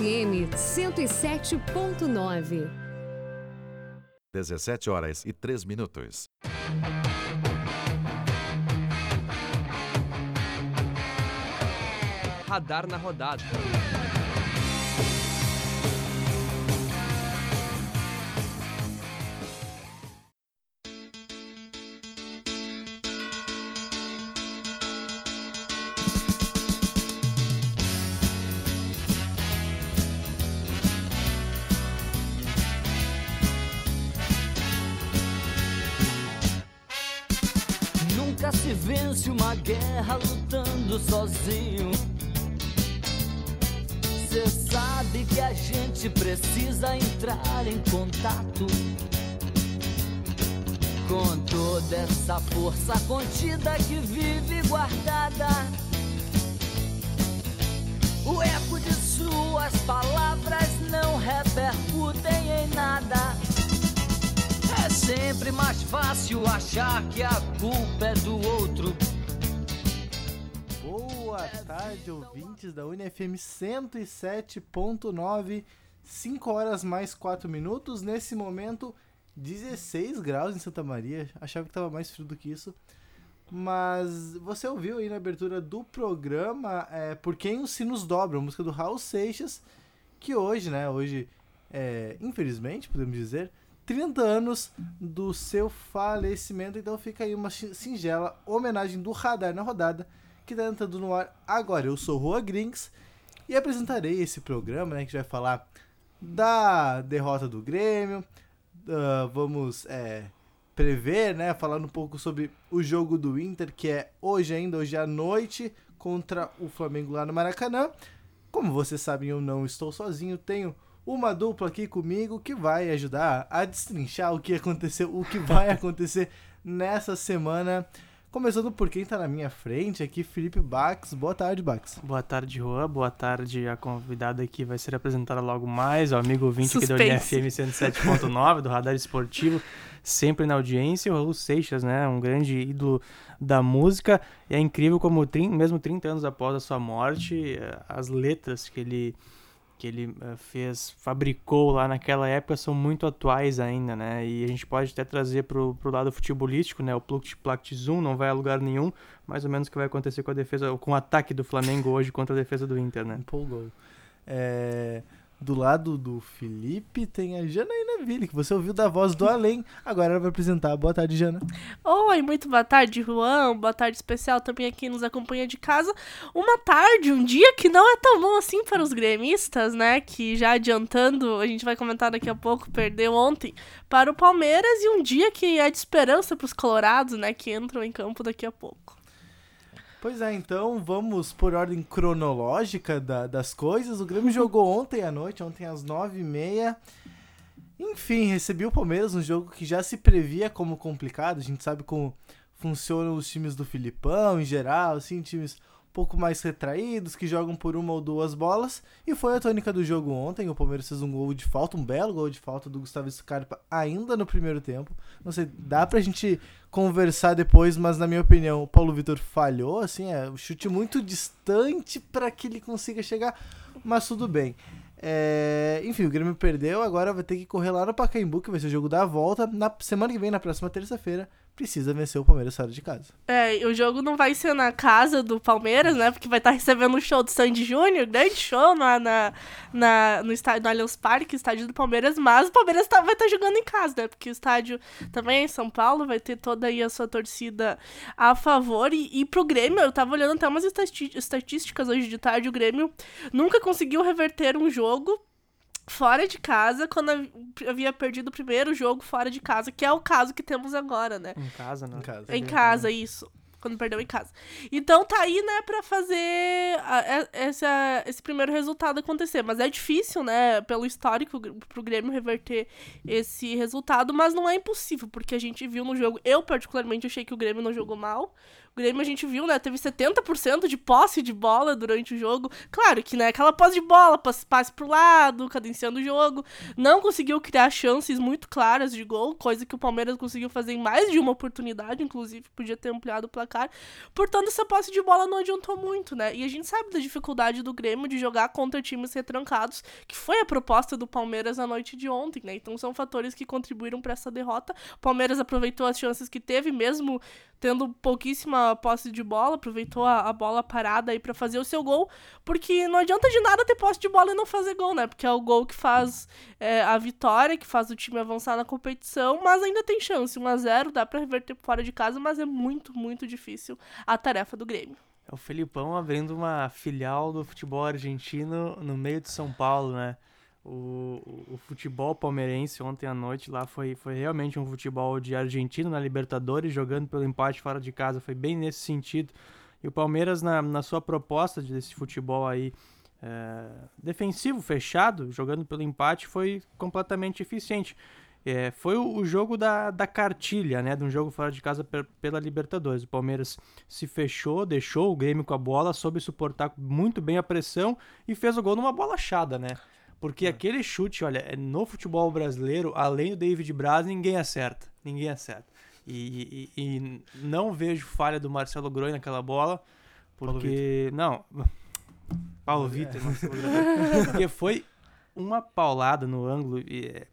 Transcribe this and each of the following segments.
UniFM 107.9. 17 horas e 3 minutos. Radar na rodada. Guerra lutando sozinho. Cê sabe que a gente precisa entrar em contato com toda essa força contida que vive guardada. O eco de suas palavras não repercutem em nada. É sempre mais fácil achar que a culpa é do outro. Boa tarde, ouvintes da UniFM 107.9, 5 horas mais 4 minutos. Nesse momento, 16 graus em Santa Maria. Achava que estava mais frio do que isso. Mas você ouviu aí na abertura do programa é, Por Quem os Sinos Dobram, música do Raul Seixas, que hoje, né, hoje, é, infelizmente, podemos dizer, 30 anos do seu falecimento. Então fica aí uma singela homenagem do Radar na Rodada, que está entrando no ar agora. Eu sou Rua Grinks e apresentarei esse programa, né, que vai falar da derrota do Grêmio. ah, vamos é, prever, né, falando um pouco sobre o jogo do Inter, que é hoje ainda, hoje à noite, contra o Flamengo lá no Maracanã. Como vocês sabem, eu não estou sozinho, tenho uma dupla aqui comigo que vai ajudar a destrinchar o que aconteceu, o que vai acontecer nessa semana. Começando por quem tá na minha frente aqui, Felipe Bax. Boa tarde, Bax. Boa tarde, Juan. Boa tarde, a convidada que vai ser apresentada logo mais, o amigo ouvinte aqui do Suspense. UniFM 107.9, do Radar Esportivo, sempre na audiência, o Raul Seixas, né, um grande ídolo da música, e é incrível como, mesmo 30 anos após a sua morte, eh, as letras que ele que ele eh, fez, fabricou lá naquela época são muito atuais ainda, né? E a gente pode até trazer pro, pro lado futebolístico, né? O Plact Zoom não vai a lugar nenhum, mais ou menos o que vai acontecer com a defesa, com o ataque do Flamengo hoje contra a defesa do Inter, né? Empolgou. É, do lado do Felipe tem a Janaína Ville, que você ouviu da voz do além. Agora ela vai apresentar. Boa tarde, Jana. Oi, muito boa tarde, Juan. Boa tarde especial também aqui nos acompanha de casa. Uma tarde, um dia que não é tão bom assim para os gremistas, né? Que já adiantando, a gente vai comentar daqui a pouco, perdeu ontem para o Palmeiras e um dia que é de esperança para os colorados, né? Que entram em campo daqui a pouco. Pois é, então vamos por ordem cronológica da- das coisas. O Grêmio jogou ontem à noite, ontem às nove e meia. Enfim, recebi o Palmeiras, um jogo que já se previa como complicado. A gente sabe como funcionam os times do Filipão em geral, assim, times pouco mais retraídos, que jogam por uma ou duas bolas. E foi a tônica do jogo ontem. O Palmeiras fez um gol de falta, um belo gol de falta do Gustavo Scarpa ainda no primeiro tempo. Não sei, dá pra gente conversar depois, mas na minha opinião, o Paulo Vitor falhou, assim, é um chute muito distante para que ele consiga chegar, mas tudo bem. É, enfim, o Grêmio perdeu, agora vai ter que correr lá no Pacaembu, que vai ser o jogo da volta. Na semana que vem, na próxima terça-feira, precisa vencer o Palmeiras fora de casa. É, o jogo não vai ser na casa do Palmeiras, né? Porque vai estar recebendo um show do Sandy Júnior, grande show na, na, na- no estádio no Allianz Parque, estádio do Palmeiras, mas o Palmeiras tá- vai estar jogando em casa, né? Porque o estádio também é em São Paulo, vai ter toda aí a sua torcida a favor. E, e pro Grêmio, eu tava olhando até umas estatísticas hoje de tarde, o Grêmio nunca conseguiu reverter um jogo fora de casa quando hav- havia perdido o primeiro jogo fora de casa, que é o caso que temos agora, né? Em casa, né? Em casa. Em casa, isso. Quando perdeu em casa. Então tá aí, né, pra fazer a- a- essa, esse primeiro resultado acontecer. Mas é difícil, né, pelo histórico, pro Grêmio reverter esse resultado. Mas não é impossível, porque a gente viu no jogo. Eu, particularmente, achei que o Grêmio não jogou mal. O Grêmio a gente viu, né? Teve 70% de posse de bola durante o jogo. Claro que, né? Aquela posse de bola, passe, passe pro lado, cadenciando o jogo. Não conseguiu criar chances muito claras de gol, coisa que o Palmeiras conseguiu fazer em mais de uma oportunidade, inclusive, podia ter ampliado o placar. Portanto, essa posse de bola não adiantou muito, né? E a gente sabe da dificuldade do Grêmio de jogar contra times retrancados, que foi a proposta do Palmeiras na noite de ontem, né? Então são fatores que contribuíram para essa derrota. O Palmeiras aproveitou as chances que teve, mesmo tendo pouquíssima posse de bola, aproveitou a, a bola parada aí para fazer o seu gol, porque não adianta de nada ter posse de bola e não fazer gol, né? Porque é o gol que faz é, a vitória, que faz o time avançar na competição, mas ainda tem chance. 1 a 0 dá para reverter fora de casa, mas é muito, muito difícil a tarefa do Grêmio. É o Felipão abrindo uma filial do futebol argentino no meio de São Paulo, né? O, o, futebol palmeirense ontem à noite lá foi, foi realmente um futebol de argentino na Libertadores, jogando pelo empate fora de casa, foi bem nesse sentido. E o Palmeiras, na, na sua proposta desse futebol aí é, defensivo, fechado, jogando pelo empate, foi completamente eficiente. É, foi o, o, jogo da, da cartilha, né? De um jogo fora de casa per, pela Libertadores. O Palmeiras se fechou, deixou o Grêmio com a bola, soube suportar muito bem a pressão e fez o gol numa bola achada, né? Porque é. aquele chute, olha, no futebol brasileiro, além do David Braz, ninguém acerta. Ninguém acerta. E, e, e não vejo falha do Marcelo Groi naquela bola, porque. Paulo não. Paulo Vitor, é. porque foi uma paulada no ângulo. E,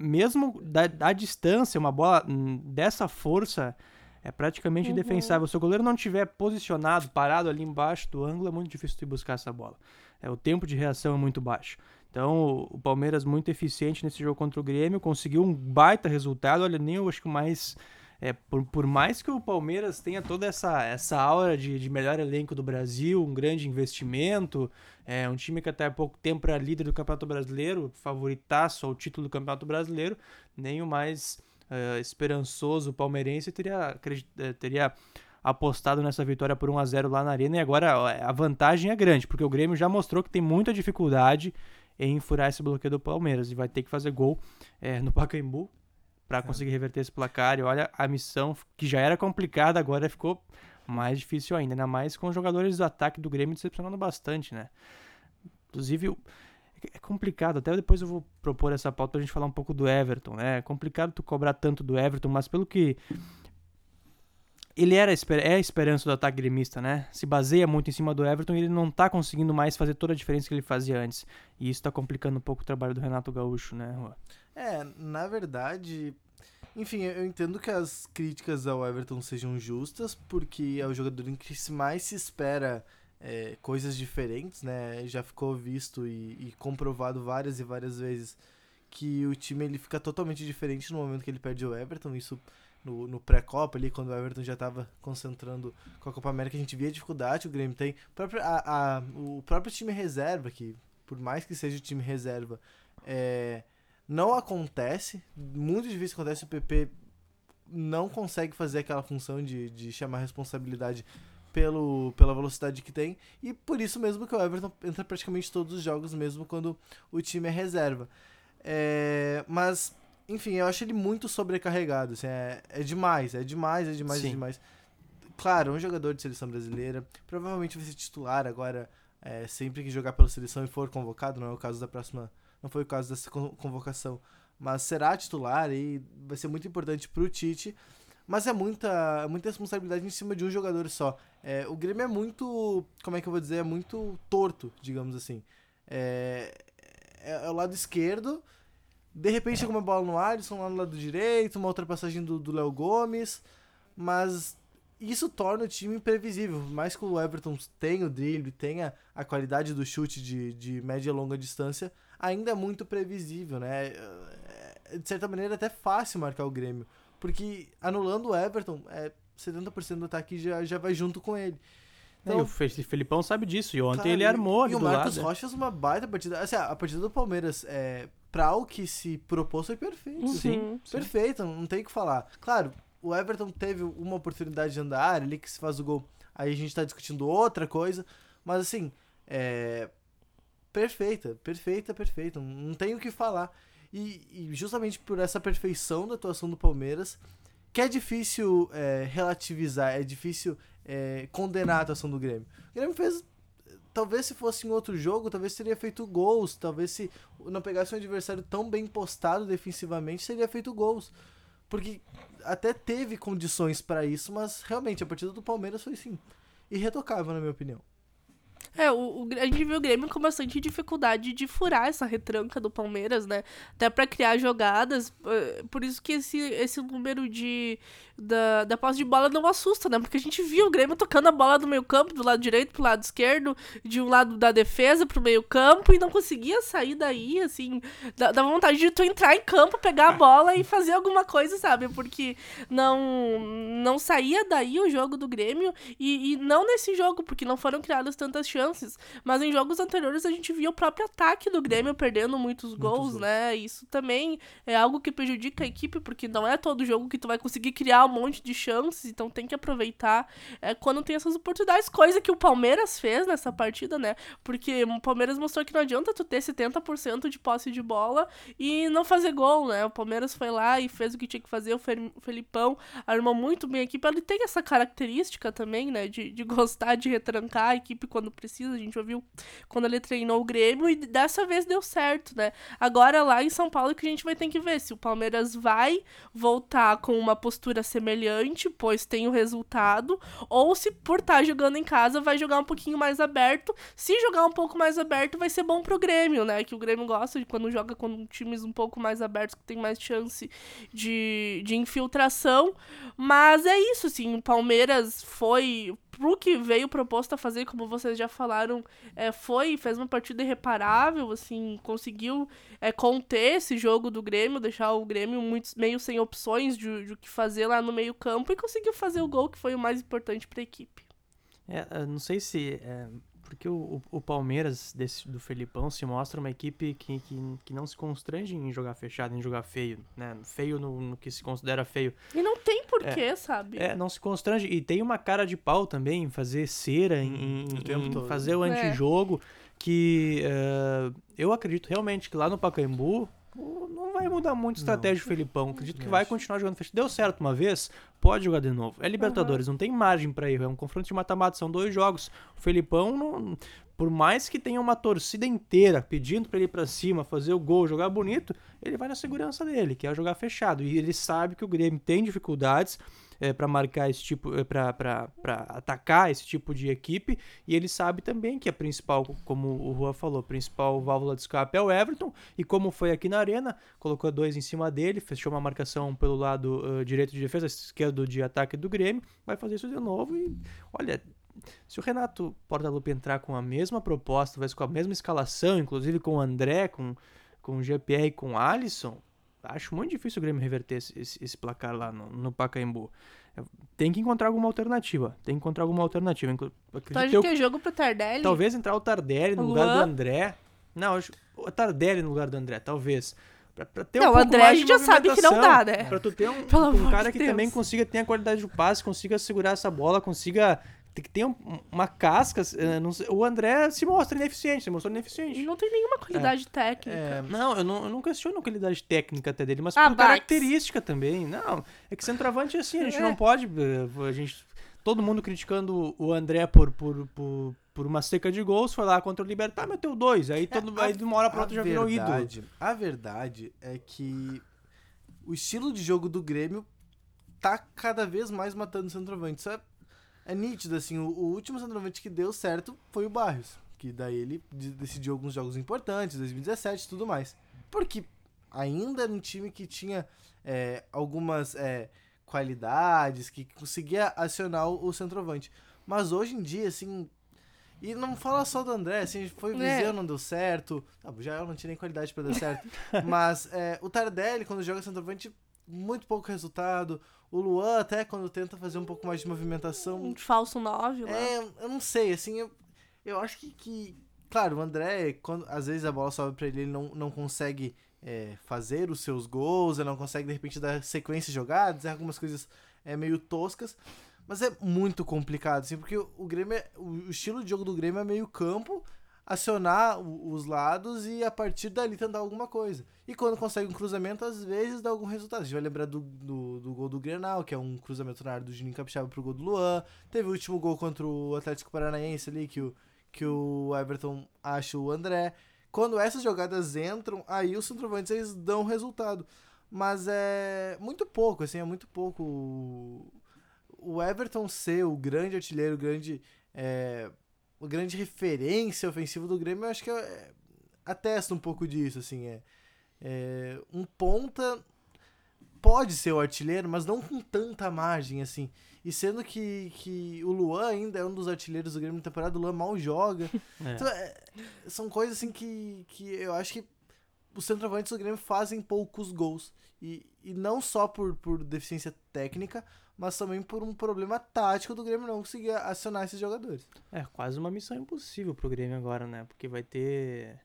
mesmo da, da distância, uma bola dessa força é praticamente uhum. indefensável. Se o goleiro não tiver posicionado, parado ali embaixo do ângulo, é muito difícil de buscar essa bola. É, o tempo de reação é muito baixo. Então, o Palmeiras muito eficiente nesse jogo contra o Grêmio, conseguiu um baita resultado. Olha, nem eu acho que mais. É, por, por mais que o Palmeiras tenha toda essa, essa aura de, de melhor elenco do Brasil, um grande investimento, é um time que até há pouco tempo era líder do Campeonato Brasileiro, favoritaço ao título do Campeonato Brasileiro, nem o mais uh, esperançoso palmeirense teria, é, teria apostado nessa vitória por 1 a 0 lá na Arena. E agora a vantagem é grande, porque o Grêmio já mostrou que tem muita dificuldade em furar esse bloqueio do Palmeiras e vai ter que fazer gol é, no Pacaembu para é. conseguir reverter esse placar. E olha, a missão que já era complicada agora ficou mais difícil ainda, ainda mais com os jogadores do ataque do Grêmio decepcionando bastante, né? Inclusive, é complicado, até depois eu vou propor essa pauta pra gente falar um pouco do Everton, né? É complicado tu cobrar tanto do Everton, mas pelo que ele era é a esperança do ataque gremista, né? Se baseia muito em cima do Everton e ele não tá conseguindo mais fazer toda a diferença que ele fazia antes. E isso tá complicando um pouco o trabalho do Renato Gaúcho, né, Rua? É, na verdade, enfim, eu entendo que as críticas ao Everton sejam justas, porque é o jogador em que mais se espera é, coisas diferentes, né? Já ficou visto e, e comprovado várias e várias vezes que o time ele fica totalmente diferente no momento que ele perde o Everton. Isso no, no pré-copa ali, quando o Everton já estava concentrando com a Copa América, a gente via a dificuldade que o Grêmio tem. O próprio, a, a, o próprio time reserva, que por mais que seja o time reserva, é, não acontece, muito difícil acontece, o PP não consegue fazer aquela função de, de chamar responsabilidade pelo, pela velocidade que tem, e por isso mesmo que o Everton entra praticamente todos os jogos, mesmo quando o time é reserva. É, mas enfim, eu acho ele muito sobrecarregado. Assim, é, é demais, é demais, é demais, é Sim. é demais. Claro, é um jogador de seleção brasileira. Provavelmente vai ser titular agora, é, sempre que jogar pela seleção e for convocado. Não é o caso da próxima. Não foi o caso dessa convocação. Mas será titular e vai ser muito importante pro Tite. Mas é muita, muita responsabilidade em cima de um jogador só. É, o Grêmio é muito. Como é que eu vou dizer? É muito torto, digamos assim. É, é, é o lado esquerdo de repente chega uma bola no Alisson lá no lado direito, uma ultrapassagem do Léo Gomes, mas isso torna o time imprevisível. Por mais que o Everton tenha o drible, tenha a qualidade do chute de, de média e longa distância, ainda é muito previsível, né? É, de certa maneira, é até fácil marcar o Grêmio. Porque anulando o Everton, é, 70% do ataque já, já vai junto com ele. Então, e o Felipão sabe disso. E ontem cara, ele armou E o Marcos lado. Rocha fez uma baita partida. Assim, a partida do Palmeiras é, pra o que se propôs foi perfeito. Uhum. Sim. Perfeito, não tem o que falar. Claro, o Everton teve uma oportunidade de andar ali que se faz o gol. Aí a gente tá discutindo outra coisa. Mas assim, é. Perfeita, perfeita, perfeita. Não tem o que falar. E, e justamente por essa perfeição da atuação do Palmeiras, que é difícil é, relativizar, é difícil é, condenar a atuação do Grêmio. O Grêmio fez. Talvez se fosse em outro jogo, talvez teria feito gols. Talvez se não pegasse um adversário tão bem postado defensivamente, teria feito gols. Porque até teve condições pra isso, mas realmente a partida do Palmeiras foi sim irretocável, na minha opinião. É, o, o, a gente viu o Grêmio com bastante dificuldade de furar essa retranca do Palmeiras, né? Até pra criar jogadas. eh, Por isso que esse, esse número de da, da posse de bola não assusta, né? Porque a gente viu o Grêmio tocando a bola do meio campo, do lado direito pro lado esquerdo, de um lado da defesa pro meio campo, e não conseguia sair daí, assim. Dá vontade de tu entrar em campo, pegar a bola e fazer alguma coisa, sabe? Porque não, não saía daí o jogo do Grêmio, e, e não nesse jogo, porque não foram criadas tantas chances. Mas em jogos anteriores a gente via o próprio ataque do Grêmio perdendo muitos gols, gols. né? Isso também é algo que prejudica a equipe, porque não é todo jogo que tu vai conseguir criar um monte de chances, então tem que aproveitar é, quando tem essas oportunidades, coisa que o Palmeiras fez nessa partida, né? Porque o Palmeiras mostrou que não adianta tu ter 70% de posse de bola e não fazer gol, né? O Palmeiras foi lá e fez o que tinha que fazer, o Felipão armou muito bem a equipe, ele tem essa característica também, né? De, de gostar de retrancar a equipe quando precisa, a gente ouviu quando ele treinou o Grêmio e dessa vez deu certo, né? Agora lá em São Paulo que a gente vai ter que ver se o Palmeiras vai voltar com uma postura semelhante, pois tem o resultado, ou se por estar jogando em casa vai jogar um pouquinho mais aberto. Se jogar um pouco mais aberto vai ser bom pro Grêmio, né? Que o Grêmio gosta de quando joga com times um pouco mais abertos que tem mais chance de, de infiltração. Mas é isso, assim, o Palmeiras foi pro que veio proposto a fazer, como vocês já falaram, é, foi, fez uma partida irreparável, assim, conseguiu é, conter esse jogo do Grêmio, deixar o Grêmio muito, meio sem opções de, o que fazer lá no meio campo e conseguiu fazer o gol que foi o mais importante pra equipe. É, não sei se. É, porque o, o, Palmeiras desse, do Felipão se mostra uma equipe que, que, que não se constrange em jogar fechado, em jogar feio. Né? Feio no, no que se considera feio. E não tem porquê, sabe? É, não se constrange. E tem uma cara de pau também em fazer cera, em, em- tempo em todo. fazer o É. antijogo. Que é, eu acredito realmente que lá no Pacaembu vai mudar muito a estratégia do Felipão. Acredito que Não vai continuar jogando fechado. Deu certo uma vez, pode jogar de novo. É Libertadores, não tem margem pra erro. É um confronto de mata-mata, são dois jogos. O Felipão, não- por mais que tenha uma torcida inteira pedindo pra ele ir pra cima, fazer o gol, jogar bonito, ele vai na segurança dele, que é jogar fechado. E ele sabe que o Grêmio tem dificuldades é, para marcar esse tipo, pra- pra atacar esse tipo de equipe, e ele sabe também que a principal, como o Juan falou, a principal válvula de escape é o Everton, e como foi aqui na arena, colocou dois em cima dele, fechou uma marcação pelo lado ah, direito de defesa, esquerdo de ataque do Grêmio, vai fazer isso de novo e, olha, se o Renato Portaluppi entrar com a mesma proposta, vai com a mesma escalação, inclusive com o André, com, com o GPR e com o Alisson, acho muito difícil o Grêmio reverter esse, esse- esse placar lá no, no Pacaembu. É, Tem que encontrar alguma alternativa. Tem que encontrar alguma alternativa. Acredito acha eu que é jogo pro Tardelli? Talvez entrar o Tardelli no O lugar do Luan? André. Não, acho- o Tardelli no lugar do André, talvez. Pra, pra ter Não, um o André a de gente já sabe que não dá, né? Pra tu ter um, um cara de que também Deus. consiga ter a qualidade do passe, consiga segurar essa bola, consiga. Tem que ter um- uma casca. eh, não sei- o André se mostra ineficiente, se mostrou Ele ineficiente. não tem nenhuma qualidade técnica. É, Não, eu não, eu não questiono a qualidade técnica até dele, mas Ah, por característica também. Não, é que centroavante é assim, a gente É. não pode. eh, A gente, todo mundo criticando o André por, por, por, por uma seca de gols, foi lá contra o Libertar, meteu dois. Aí, todo, a- aí de uma hora pra outra já virou ídolo. A verdade é que o estilo de jogo do Grêmio tá cada vez mais matando o centroavante. Isso é, é nítido, assim. O, o último centroavante que deu certo foi o Barrios. Que daí ele de- decidiu alguns jogos importantes, 2017 e tudo mais. Porque ainda era um time que tinha é, algumas é, qualidades, que conseguia acionar o, centroavante. Mas hoje em dia, assim. E não fala só do André, assim, foi o É. Viseu, não deu certo. Ah, o Jael não tinha nem qualidade pra dar certo. Mas é, o Tardelli, quando joga centroavante, muito pouco resultado. O Luan, até quando tenta fazer um pouco mais de movimentação. Um falso 9 lá. É, eu não sei, assim, eu, eu acho que, que. Claro, o André, quando, às vezes a bola sobe pra ele, ele não, não consegue é, fazer os seus gols, ele não consegue, de repente, dar sequência de jogadas, algumas coisas é, meio toscas. Mas é muito complicado, assim, porque o, Grêmio, é- o, o estilo de jogo do Grêmio é meio campo, acionar os lados e a partir dali tentar alguma coisa. E quando consegue um cruzamento, às vezes dá algum resultado. A gente vai lembrar do, do, do gol do Grenal, que é um cruzamento na área do Juninho Capixaba pro gol do Luan. Teve o último gol contra o Atlético Paranaense ali, que o, que o Everton acha o André. Quando essas jogadas entram, aí os centroavantes eles dão resultado. Mas é muito pouco, assim, é muito pouco. o- O Everton ser o grande artilheiro, o grande, é, o grande referência ofensiva do Grêmio, eu acho que é, atesta um pouco disso, assim, é, é, um ponta pode ser o artilheiro, mas não com tanta margem, assim. E sendo que, que o Luan ainda é um dos artilheiros do Grêmio na temporada, o Luan mal joga. É. Então, é, são coisas assim que, que eu acho que os centroavantes do Grêmio fazem poucos gols. E, e não só por, por deficiência técnica, mas também por um problema tático do Grêmio não conseguir acionar esses jogadores. É quase uma missão impossível pro Grêmio agora, né? Porque vai ter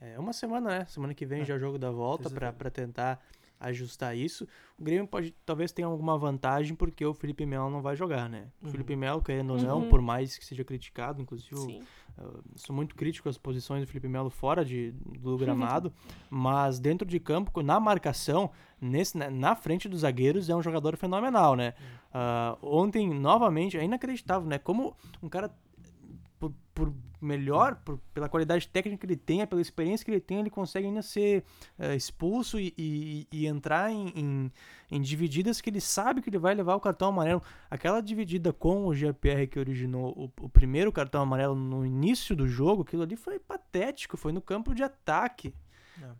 é, uma semana, né? Semana que vem É. já é o jogo da volta pra tentar ajustar isso. O Grêmio pode talvez tenha alguma vantagem porque o Felipe Melo não vai jogar, né? O Uhum. Felipe Melo, querendo ou não, Uhum. por mais que seja criticado, inclusive Sim. Eu sou muito crítico às posições do Felipe Melo fora de, do gramado, mas dentro de campo, na marcação, nesse, na- na frente dos zagueiros, é um jogador fenomenal, né? Ah, ontem, novamente, é inacreditável, né? Como um cara, por, por melhor, por- pela qualidade técnica que ele tem, pela experiência que ele tem, ele consegue ainda ser eh, expulso e, e- e entrar em, em, em divididas que ele sabe que ele vai levar o cartão amarelo. Aquela dividida com o GPR que originou o, o primeiro cartão amarelo no início do jogo, aquilo ali foi patético, foi no campo de ataque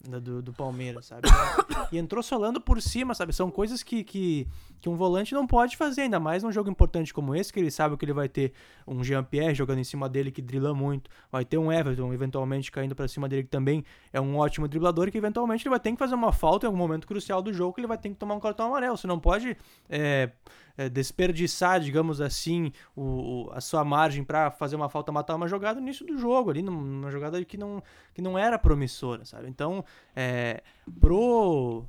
da- do, do Palmeiras, sabe? e entrou solando por cima, sabe? São coisas que, que, que um volante não pode fazer, ainda mais num jogo importante como esse, que ele sabe que ele vai ter um Jean-Pierre jogando em cima dele, que drila muito, vai ter um Everton eventualmente caindo pra cima dele, que também é um ótimo driblador, que eventualmente ele vai ter que fazer uma falta em algum momento crucial do jogo, que ele vai ter que tomar um cartão amarelo. Você não pode é, é, desperdiçar, digamos assim, o, o- a sua margem pra fazer uma falta, matar uma jogada no início do jogo, ali, num- numa jogada que não, que não era promissora, sabe? Então, é, pro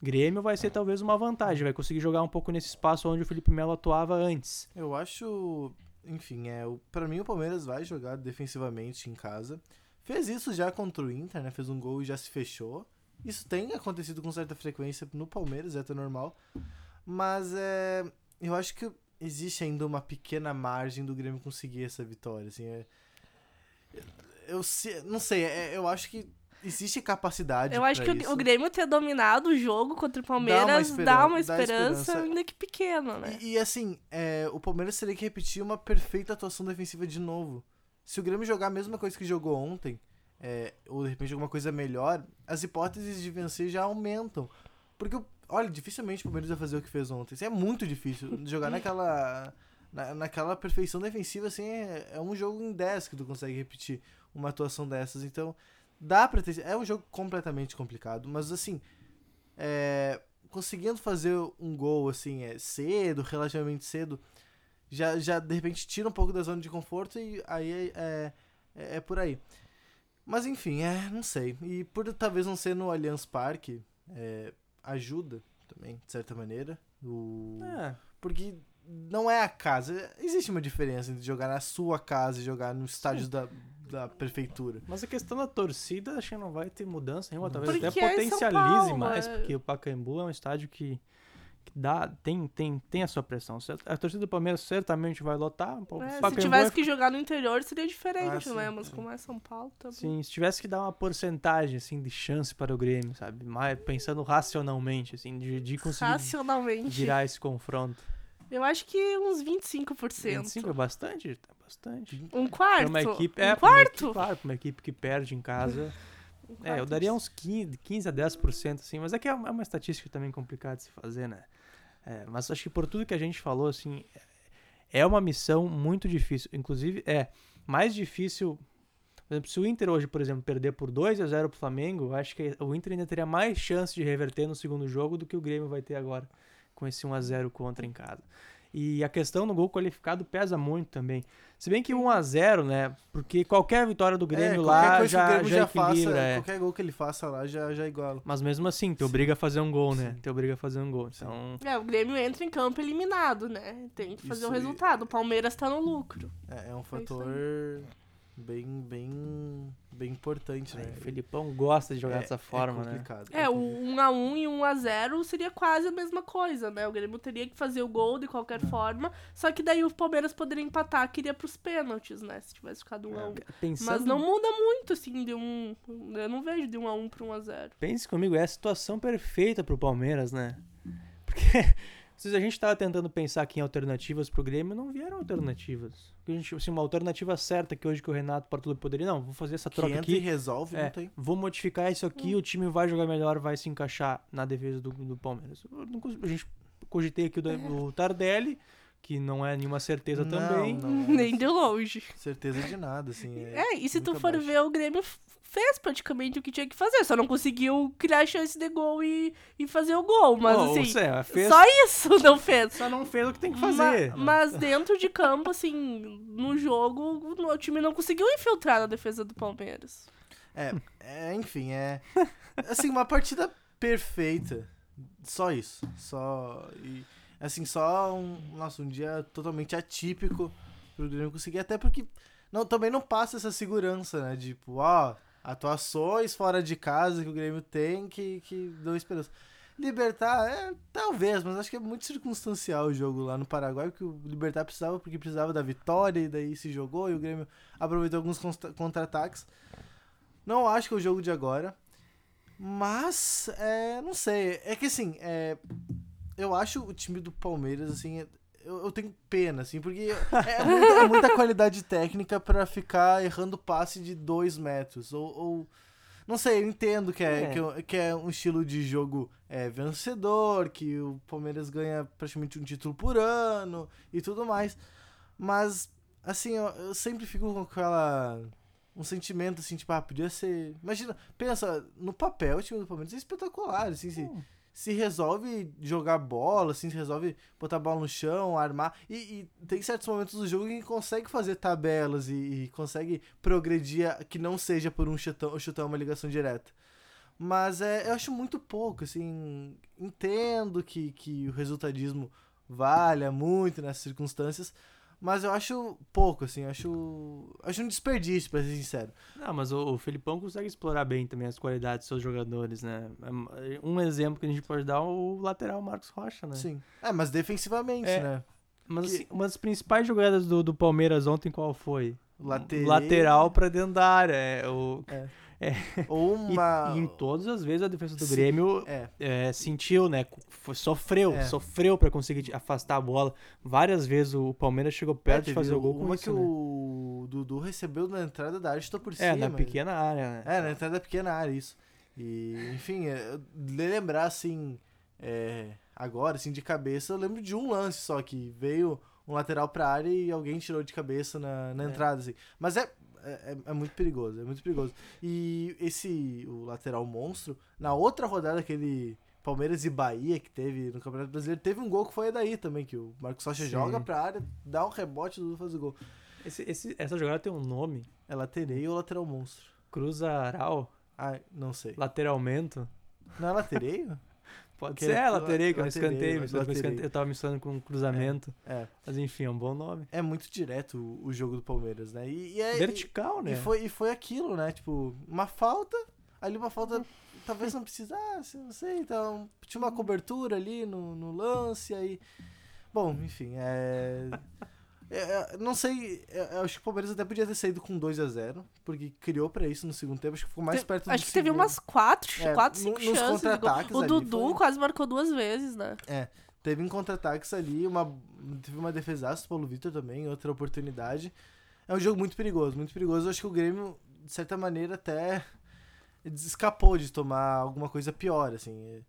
Grêmio vai ser talvez uma vantagem, vai conseguir jogar um pouco nesse espaço onde o Felipe Melo atuava antes. Eu acho, enfim, é, pra mim o Palmeiras vai jogar defensivamente em casa. Fez isso já contra o Inter, né? Fez um gol e já se fechou. Isso tem acontecido com certa frequência no Palmeiras, é até normal. Mas é, eu acho que existe ainda uma pequena margem do Grêmio conseguir essa vitória, assim, é- eu se- não sei, é- eu acho que existe capacidade Eu acho que o- isso. o Grêmio ter dominado o jogo contra o Palmeiras dá uma dá esperança, esperança. ainda que pequena, né? E, e, assim, é, o Palmeiras teria que repetir uma perfeita atuação defensiva de novo. Se o Grêmio jogar a mesma coisa que jogou ontem, é, ou de repente alguma coisa melhor, as hipóteses de vencer já aumentam. Porque, o- olha, dificilmente o Palmeiras vai fazer o que fez ontem. Isso é muito difícil. Jogar naquela, na, naquela perfeição defensiva, assim, é, é um jogo em 10 que tu consegue repetir uma atuação dessas. Então, dá pra ter. É um jogo completamente complicado, mas assim. é, conseguindo fazer um gol assim, é, cedo, relativamente cedo, já, já de repente tira um pouco da zona de conforto e aí é, é, é por aí. Mas enfim, é, não sei. E por talvez não ser no Allianz Parque, é, ajuda também, de certa maneira. O... É, Porque não é a casa. Existe uma diferença entre jogar na sua casa e jogar no estádio da, da prefeitura. mas a questão da torcida, acho que não vai ter mudança nenhuma, talvez Porque até é potencialize Paulo, mais, é. porque o Pacaembu é um estádio que dá, tem, tem, tem a sua pressão. A torcida do Palmeiras certamente vai lotar, É, se tivesse é- que jogar no interior seria diferente, Ah, sim, né? Mas como é São Paulo, tá. Sim, se tivesse que dar uma porcentagem, assim, de chance para o Grêmio, sabe? Mais, pensando racionalmente, assim, de, de conseguir Racionalmente. virar esse confronto. Eu acho que uns 25%. 25 é bastante? É bastante. Um quarto. Pra uma equipe, um é, pra uma quarto. equipe, claro, uma equipe que perde em casa. Um É, eu quarto. daria uns 15, 15 a 10%, assim, mas é que é uma é uma estatística também complicada de se fazer, né? É, mas acho que por tudo que a gente falou, assim, é uma missão muito difícil. Inclusive, é mais difícil. Por exemplo, se o Inter hoje, por exemplo, perder por 2 a 0 pro Flamengo, eu acho que o Inter ainda teria mais chance de reverter no segundo jogo do que o Grêmio vai ter agora com esse 1 a 0 contra em casa. E a questão do gol qualificado pesa muito também. Se bem que 1 a 0 né? Porque qualquer vitória do Grêmio É, lá coisa que o já, Grêmio já, faça, equilibra. é. qualquer gol que ele faça lá já, já iguala. Mas mesmo assim, te Sim. obriga a fazer um gol, né? Sim. Te obriga a fazer um gol. Então, É, o Grêmio entra em campo eliminado, né? Tem que fazer o aí. resultado. O Palmeiras tá no lucro. É, é um isso aí. Bem, bem, bem importante, né? O Felipão gosta de jogar É- dessa forma, é né? complicado. É, o complicado. 1x1 e 1x0 seria quase a mesma coisa, né? O Grêmio teria que fazer o gol de qualquer forma, só que daí o Palmeiras poderia empatar, que iria pros pênaltis, né? Se tivesse ficado 1x1. Pensando, Mas não muda muito, assim, de um. Eu não vejo de 1x1 pra 1x0. Pense comigo, é a situação perfeita pro Palmeiras, né? Porque se a gente tava tentando pensar aqui em alternativas pro Grêmio, não vieram alternativas. Porque a gente, assim, uma alternativa certa que hoje que o Renato Portaluppi poderia, não, vou fazer essa troca entra e aqui. resolve, É, não tem. vou modificar isso aqui, o time vai jogar melhor, vai se encaixar na defesa do, do Palmeiras. Não A gente cogitei aqui o, da- o Tardelli, que não é nenhuma certeza Não, também. não é Nem de longe. certeza de nada, assim. É, e se tu for abaixo. ver, o Grêmio fez praticamente o que tinha que fazer, só não conseguiu criar chance de gol e, e fazer o gol. Mas Ó, assim, seja, fez, só isso não fez. só não fez o que tem que Ma- fazer. mas dentro de campo, assim, no jogo, o time não conseguiu infiltrar na defesa do Palmeiras. É, é, enfim, é. Assim, uma partida perfeita. Só isso. Só. E, assim, só um. Nossa, um dia totalmente atípico pro Grêmio conseguir. Até porque não, também não passa essa segurança, né? Tipo, ó, atuações fora de casa que o Grêmio tem que, que dão esperança. Libertar, é, talvez, mas acho que é muito circunstancial o jogo lá no Paraguai, que o Libertar precisava, porque precisava da vitória, e daí se jogou, e o Grêmio aproveitou alguns contra- contra-ataques. Não acho que é o jogo de agora. Mas, é, não sei. É que assim, é, eu acho o time do Palmeiras, assim, eu, eu tenho pena, assim, porque é muita, é muita qualidade técnica pra ficar errando passe de dois metros. Ou, ou- não sei, eu entendo que é, É. Que, é- que é um estilo de jogo é, vencedor, que o Palmeiras ganha praticamente um título por ano e tudo mais. Mas, assim, eu, eu sempre fico com aquela. Um sentimento assim, tipo, ah, podia ser. Imagina, pensa, no papel o time do Palmeiras é espetacular, assim, se, se resolve jogar bola, assim, se resolve botar a bola no chão, armar. E, e tem certos momentos do jogo que consegue fazer tabelas e, e consegue progredir que não seja por um chutão, chutão uma ligação direta. Mas é, eu acho muito pouco, assim. Entendo que, que o resultadismo valha muito nessas circunstâncias, mas eu acho pouco, assim. Acho, acho um desperdício, pra ser sincero. Não, mas o, o Felipão consegue explorar bem também as qualidades dos seus jogadores, né? Um exemplo que a gente pode dar é o lateral Marcos Rocha, né? Sim. É, mas defensivamente, É, né? Mas Que- assim, uma das principais jogadas do, do Palmeiras ontem qual foi? Lateral. Lateral pra dentro da área. É, o, Ou e, uma. e em todas as vezes a defesa do Sim, Grêmio É. é, sentiu, né? Sofreu, É. sofreu pra conseguir afastar a bola. Várias vezes o Palmeiras chegou perto de É, fazer o gol com uma isso, que né? o Dudu recebeu na entrada da área e estou por É, cima. na pequena área, né? É, na entrada da pequena área, isso. E, enfim, é, lembrar, assim, é, agora, assim, de cabeça, eu lembro de um lance só, que veio um lateral pra área e alguém tirou de cabeça na, na É. entrada, assim. Mas é, é, é muito perigoso, é muito perigoso. E esse, o lateral monstro, na outra rodada, aquele Palmeiras e Bahia que teve no Campeonato Brasileiro, teve um gol que foi daí também, que o Marcos Rocha joga pra área, dá um rebote, Dudu faz o gol. Esse- esse- essa jogada tem um nome. É latereio ou lateral monstro? Cruzarau, Ah, não sei. lateralmento. Não é latereio? Pode Que ser, é laterei, que é um latereio, escanteio. Eu tava misturando com cruzamento. É. Mas enfim, é um bom nome. É muito direto o, o jogo do Palmeiras, né? E, e é, Vertical, e, né? e foi, e foi aquilo, né? Tipo, uma falta, ali uma falta talvez não precisasse, não sei. Então, tinha uma cobertura ali no, no lance, aí. Bom, enfim, é. É, é, não sei, é, eu acho que o Palmeiras até podia ter saído com 2 a 0 porque criou pra isso no segundo tempo, acho que ficou mais Te- perto do Acho que teve umas quatro, É, quatro no- cinco nos chances. O Dudu foi- quase marcou duas vezes, né? É, teve em contra-ataques ali, uma, teve uma defesaça do Paulo Vitor também, outra oportunidade. É um jogo muito perigoso, muito perigoso. Eu acho que o Grêmio, de certa maneira, até escapou de tomar alguma coisa pior, assim.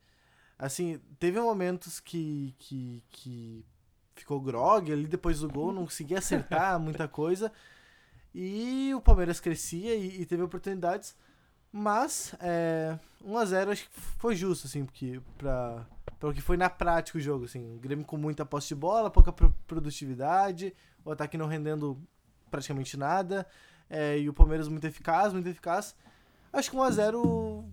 Assim, teve momentos que, que, que ficou grog ali depois do gol, não conseguia acertar muita coisa. E o Palmeiras crescia e, e teve oportunidades. Mas, é, 1x0 acho que foi justo, assim, porque pra, pra o que foi na prática o jogo, assim. O Grêmio com muita posse de bola, pouca pro- produtividade, o ataque não rendendo praticamente nada, é, e o Palmeiras muito eficaz, muito eficaz. Acho que 1x0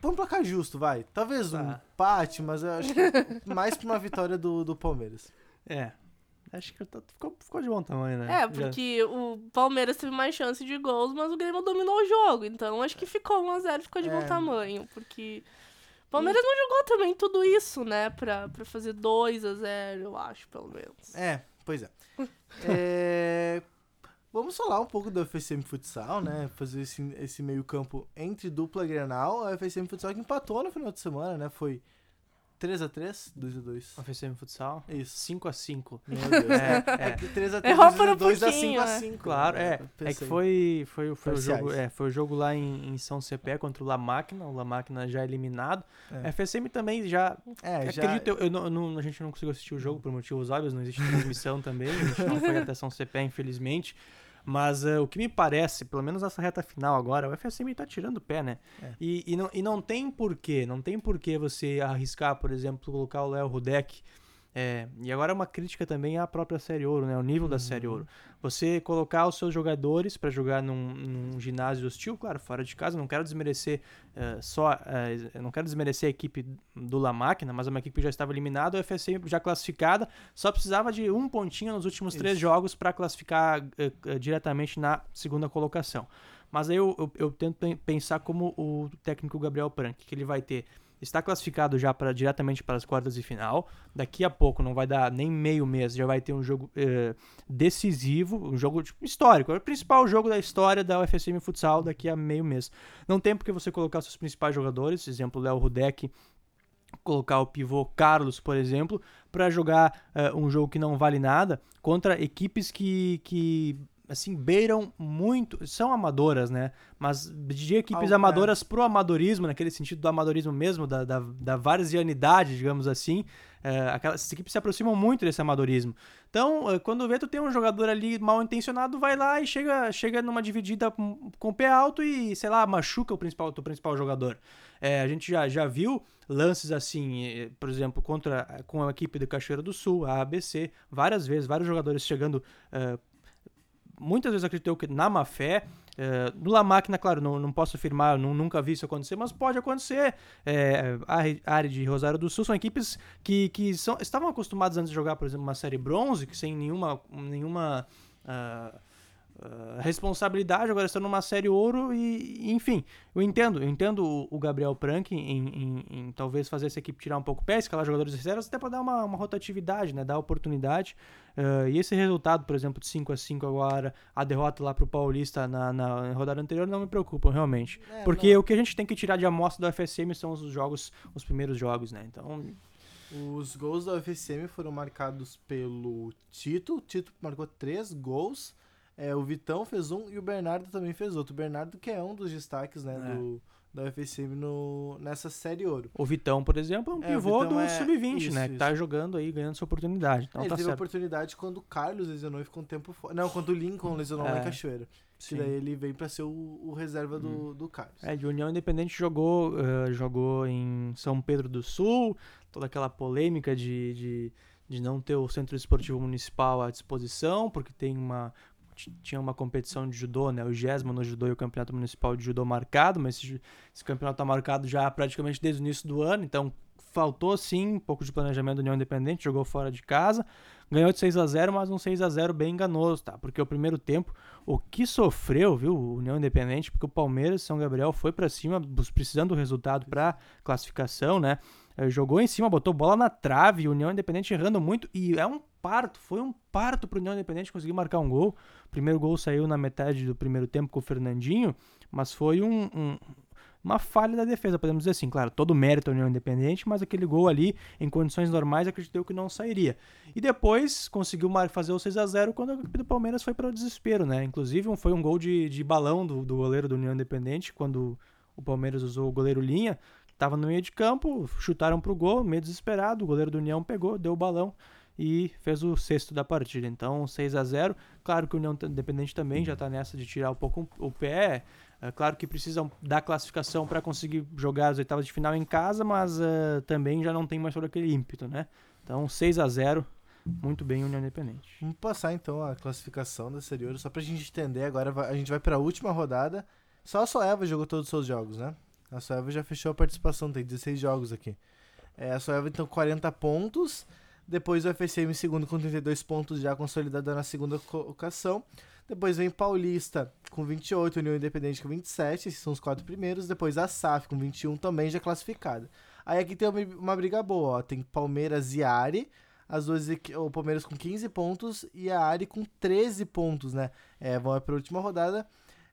foi um placar justo, vai. Talvez um Tá. empate, mas eu acho que mais pra uma vitória do, do Palmeiras. É. Acho que ficou, ficou de bom tamanho, né? É, Já- porque o Palmeiras teve mais chance de gols, mas o Grêmio dominou o jogo. Então acho que ficou 1x0, ficou de É. bom tamanho. Porque o Palmeiras não jogou também tudo isso, né? Pra, pra fazer 2x0, eu acho, pelo menos. É, pois é. É, Vamos falar um pouco do FSM Futsal, né? Fazer esse, esse meio campo entre dupla Grenal. A FSM Futsal que empatou no final de semana, né? Foi 3x3, 2x2. O FCM Futsal. Isso. 5x5. Meu Deus. É, É, é. que 3x3, Errou por um 2x5 pouquinho, a né? 5. Claro, é. É que Pensei. foi, foi, foi, o jogo, é, foi o jogo lá em, em São Cepé contra o La Máquina. O La Máquina já eliminado. É. A FSM também já. É, já... Acredito, eu, eu não- eu não- a gente não conseguiu assistir o jogo por motivos óbvios, não existe transmissão também. A gente não foi até São Cepé, infelizmente. Mas eh, o que me parece, pelo menos nessa reta final agora, o FSM tá tirando o pé, né? É. E, e, não, e não tem porquê, não tem porquê você arriscar, por exemplo, colocar o Léo Rudek. É, e agora uma crítica também à própria Série Ouro, né? O nível da Série Ouro. Você colocar os seus jogadores para jogar num, num ginásio hostil, claro, fora de casa, não quero desmerecer eh, só, eu não quero desmerecer a equipe do La Máquina, mas é uma equipe que já estava eliminada, o FSM já classificada, só precisava de um pontinho nos últimos três Isso. jogos para classificar eh, diretamente na segunda colocação. Mas aí eu, eu, eu tento pen- pensar como o técnico Gabriel Prank, que ele vai ter está classificado já para diretamente para as quartas de final. Daqui a pouco, não vai dar nem meio mês, já vai ter um jogo eh, decisivo, um jogo tipo, histórico. É o principal jogo da história da UFSM Futsal daqui a meio mês. Não tem porque você colocar seus principais jogadores, exemplo, Léo Rudek, colocar o pivô Carlos, por exemplo, para jogar eh, um jogo que não vale nada contra equipes que, que assim beiram muito, são amadoras, né? Mas de equipes é. amadoras pro amadorismo, naquele sentido do amadorismo mesmo, da, da, da varzianidade, digamos assim. eh, aquelas essas equipes se aproximam muito desse amadorismo. Então, eh, quando vê tu tem um jogador ali mal intencionado, vai lá e chega, chega numa dividida com, o pé alto e, sei lá, machuca o principal, o principal jogador. É, a gente já, já viu lances assim, por exemplo, contra com a equipe do Cachoeira do Sul, a ABC, várias vezes, vários jogadores chegando. eh, muitas vezes acredito eu que na má fé. eh, no La Máquina, claro, não, não posso afirmar, nu- nunca vi isso acontecer, mas pode acontecer. É, a Re- a área de Rosário do Sul são equipes que, que são, estavam acostumadas antes de jogar, por exemplo, uma série bronze, que sem nenhuma, nenhuma ah, ah, responsabilidade, agora estão numa série ouro e, enfim, eu entendo, eu entendo o, o Gabriel Prank em, em- em talvez fazer essa equipe tirar um pouco o pé, escalar jogadores reservas, até para dar uma, uma rotatividade, né, dar oportunidade. Ah, e esse resultado, por exemplo, de 5 a 5 agora, a derrota lá pro Paulista na, na rodada anterior, não me preocupam, realmente. É, Porque não. o que a gente tem que tirar de amostra do FSM são os jogos, os primeiros jogos, né? Então, Os gols da UFSM foram marcados pelo Tito. O Tito marcou três gols. É, o Vitão fez um e o Bernardo também fez outro. O Bernardo que é um dos destaques né, É. do, da UFSM no, nessa série ouro. o Vitão, por exemplo, é um É, pivô do é- Sub-20, isso, né? Que tá isso. jogando aí, ganhando sua oportunidade. Então ele tá teve certo. oportunidade quando o Carlos lesionou e ficou um tempo fora. Não, quando o Lincoln lesionou lá É, em Cachoeira. Sim. Que daí ele veio pra ser o, o reserva do, do Carlos. É, de União Independente jogou, eh, jogou em São Pedro do Sul, toda aquela polêmica de, de, de não ter o Centro Esportivo Municipal à disposição, porque tem uma tinha uma competição de judô, né? O GESMA no judô e o Campeonato Municipal de Judô marcado, mas esse, esse campeonato tá marcado já praticamente desde o início do ano, então faltou sim um pouco de planejamento do União Independente, jogou fora de casa, ganhou de 6 a 0 mas um 6 a 0 bem enganoso, tá? Porque o primeiro tempo, o que sofreu, viu, o União Independente, porque o Palmeiras São Gabriel foi pra cima, precisando do resultado pra classificação, né? Eh, Jogou em cima, botou bola na trave, União Independente errando muito, e é um parto, foi um parto pro União Independente conseguir marcar um gol. O primeiro gol saiu na metade do primeiro tempo com o Fernandinho, mas foi um- um, uma falha da defesa, podemos dizer assim. Claro, todo mérito à União Independente, mas aquele gol ali, em condições normais, acreditei que não sairia. E depois conseguiu fazer o 6 a 0 quando a equipe do Palmeiras foi para o desespero, né? Inclusive, foi um gol de, de balão do, do goleiro do União Independente, quando o Palmeiras usou o goleiro Linha, estava no meio de campo, chutaram pro gol, meio desesperado, o goleiro do União pegou, deu o balão e fez o sexto da partida. Então, 6 a 0 Claro que o União Independente também já está nessa de tirar um pouco o pé. É claro que precisam da classificação para conseguir jogar as oitavas de final em casa, mas eh, também já não tem mais todo aquele ímpeto, né? Então, 6 a 0 muito bem União Independente. Vamos passar então a classificação da Série Ouro, só pra gente entender. Agora a gente vai pra última rodada. Só a Soeva jogou todos os seus jogos, né? A Soeva já fechou a participação, tem 16 jogos aqui. É, a Soeva então 40 pontos. Depois o FSM em segundo com 32 pontos, já consolidado na segunda colocação. Depois vem Paulista com 28, União Independente com 27, esses são os quatro primeiros. Depois a SAF com 21, também já classificada. Aí aqui tem uma, briga boa, ó. Tem Palmeiras e Ari, as duas, o Palmeiras com 15 pontos e a Ari com 13 pontos, né? É, vão para a última rodada.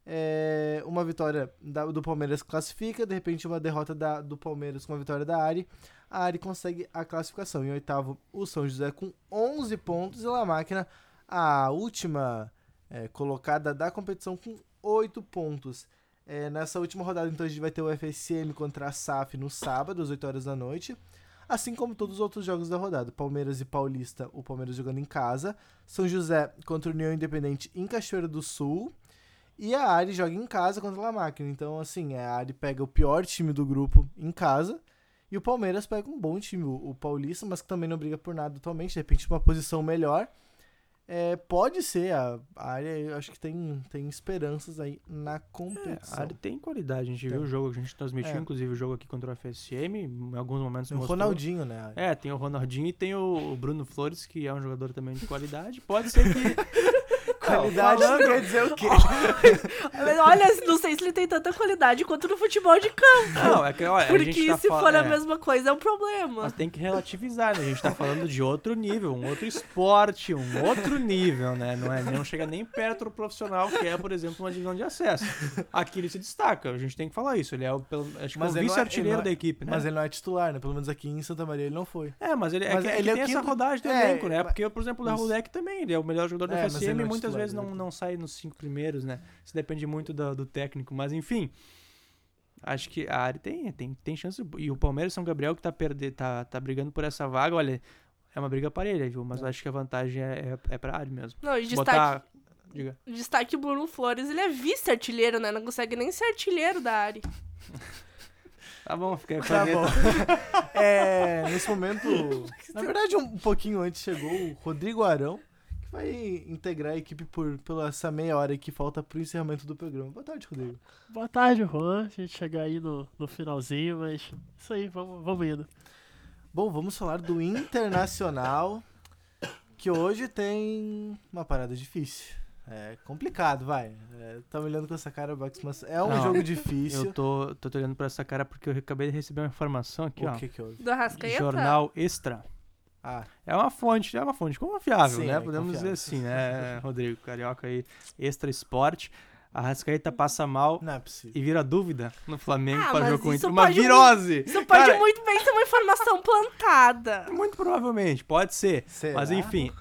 É, uma vitória da- do Palmeiras classifica, de repente uma derrota da- do Palmeiras com a vitória da Ari. A Ari consegue a classificação. Em oitavo, o São José com 11 pontos e La Máquina, a última é, colocada da competição, com 8 pontos. É, nessa última rodada, então, a gente vai ter o FSM contra a SAF no sábado, às 8 horas da noite. Assim como todos os outros jogos da rodada. Palmeiras e Paulista, o Palmeiras jogando em casa. São José contra o União Independente em Cachoeira do Sul. E a Ari joga em casa contra a La Máquina. Então, assim, a Ari pega o pior time do grupo em casa. E o Palmeiras pega um bom time, o, o Paulista, mas que também não briga por nada atualmente. De repente, uma posição melhor. É, pode ser, a, a área eu acho que tem, tem esperanças aí na É, competição. a área tem qualidade. A gente Tem. viu o jogo, a gente transmitiu, É. inclusive, o jogo aqui contra o FSM. Em alguns momentos o mostrou. Ronaldinho, né? É, tem o Ronaldinho e tem o o Bruno Flores, que é um jogador também de qualidade. Pode ser que. Qualidade Não, não quer dizer o quê? Olha, não sei se ele tem tanta qualidade quanto no futebol de campo. Não, é que olha, a Porque gente tá se fal- for a é, mesma coisa, é um problema. Mas tem que relativizar, né? A gente tá falando de outro nível, um outro esporte, um outro nível, né? Não, é, não chega nem perto do profissional, que é, por exemplo, uma divisão de acesso. Aqui ele se destaca, a gente tem que falar isso. Ele é o, pelo- acho que é o ele é- vice-artilheiro ele é- da equipe, né? Mas ele não é titular, né? Pelo menos aqui em Santa Maria ele não foi. É, mas ele, é Mas que, é ele que é o tem essa rodagem do é, elenco, né? Porque, por exemplo, o. Lerudec também, ele é o melhor jogador do É, ele FSM e é muitas titular, vezes não, não sai nos cinco primeiros, né? Isso depende muito do, do técnico, mas enfim. Acho que a área tem, tem, tem chance. E o Palmeiras São Gabriel que tá, perde, tá, tá brigando por essa vaga, olha, é uma briga parelha, viu? Mas acho que a vantagem é, é, é pra área mesmo. Não, e destaque, Botar. Diga. destaque Bruno Flores, ele é vice-artilheiro, né? Não consegue nem ser artilheiro da área. Tá bom, fica com Tá bom. é, nesse momento, na verdade, um pouquinho antes chegou o Rodrigo Arão, vai integrar a equipe por pela essa meia hora que falta pro encerramento do programa. Boa tarde, Rodrigo. Boa tarde, Juan. A gente chegar aí no, no finalzinho, mas isso aí, vamos, vamos indo. Bom, vamos falar do Internacional, que hoje tem uma parada difícil. É complicado, vai. É, tá me olhando com essa cara, Bax, mas é um Não, jogo difícil. Eu tô, tô te olhando pra essa cara porque eu acabei de receber uma informação aqui, O ó. que que houve? Do Arrascaeta? Jornal Extra. Ah, É uma fonte, é uma fonte confiável, Sim, né? é Podemos confiável. dizer assim, né, Rodrigo? Carioca aí, Extra Esporte. A Rascaeta passa mal não é e vira dúvida no Flamengo Ah, para jogo isso Inter. Uma virose! Isso pode Cara, muito bem ser uma informação plantada. Muito provavelmente, pode ser. Será? Mas enfim.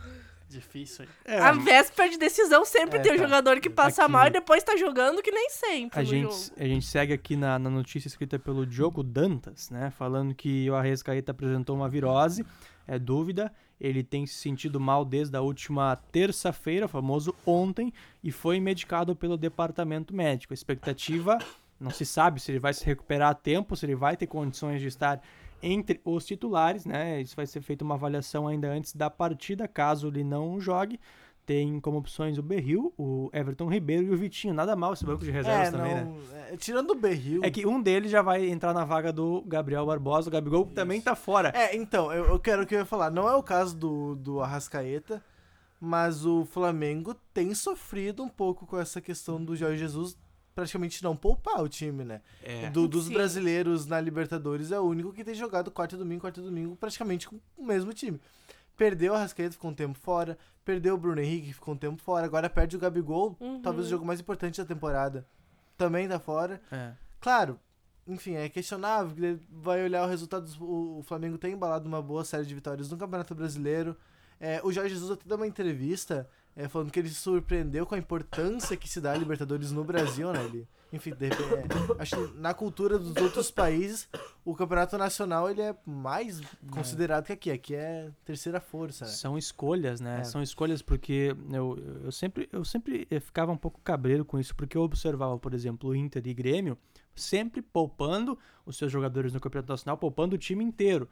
Difícil aí. é, A véspera de decisão sempre É, tem um tá. jogador que passa Aqui- mal e depois tá jogando que nem sempre a, no gente, jogo. a gente segue aqui na, na notícia escrita pelo Diogo Dantas, né? Falando que o Arrascaeta apresentou uma virose, é dúvida. Ele tem se sentido mal desde a última terça-feira, famoso ontem, e foi medicado pelo departamento médico. A expectativa, não se sabe se ele vai se recuperar a tempo, se ele vai ter condições de estar entre os titulares, né? Isso vai ser feita uma avaliação ainda antes da partida, caso ele não jogue. Tem como opções o Berril, o Everton Ribeiro e o Vitinho. Nada mal esse banco de reservas É, também, né? não, é, tirando o Berril. É que um deles já vai entrar na vaga do Gabriel Barbosa. O Gabigol também tá fora. É, então, eu, eu quero que eu ia falar. Não é o caso do, do Arrascaeta, mas o Flamengo tem sofrido um pouco com essa questão do Jorge Jesus praticamente não poupar o time, né? É. Do- dos Sim. brasileiros na Libertadores é o único que tem jogado quarto e domingo, quarto e domingo, praticamente com o mesmo time. Perdeu o Arrascaeta, ficou um tempo fora. Perdeu o Bruno Henrique, ficou um tempo fora. Agora perde o Gabigol, Uhum. talvez o jogo mais importante da temporada. Também tá fora. É. Claro, enfim, é questionável, porque vai olhar o resultado. o Flamengo tem embalado uma boa série de vitórias no Campeonato Brasileiro. É, o Jorge Jesus até deu uma entrevista é, falando que ele se surpreendeu com a importância que se dá a Libertadores no Brasil, né? Ele, enfim, de repente, é, acho que na cultura dos outros países, o Campeonato Nacional ele é mais considerado que aqui. Aqui é terceira força, né? São escolhas, né? É. São escolhas porque eu, eu sempre, eu sempre eh, ficava um pouco cabreiro com isso, porque eu observava, por exemplo, o Inter e Grêmio sempre poupando os seus jogadores no Campeonato Nacional, poupando o time inteiro.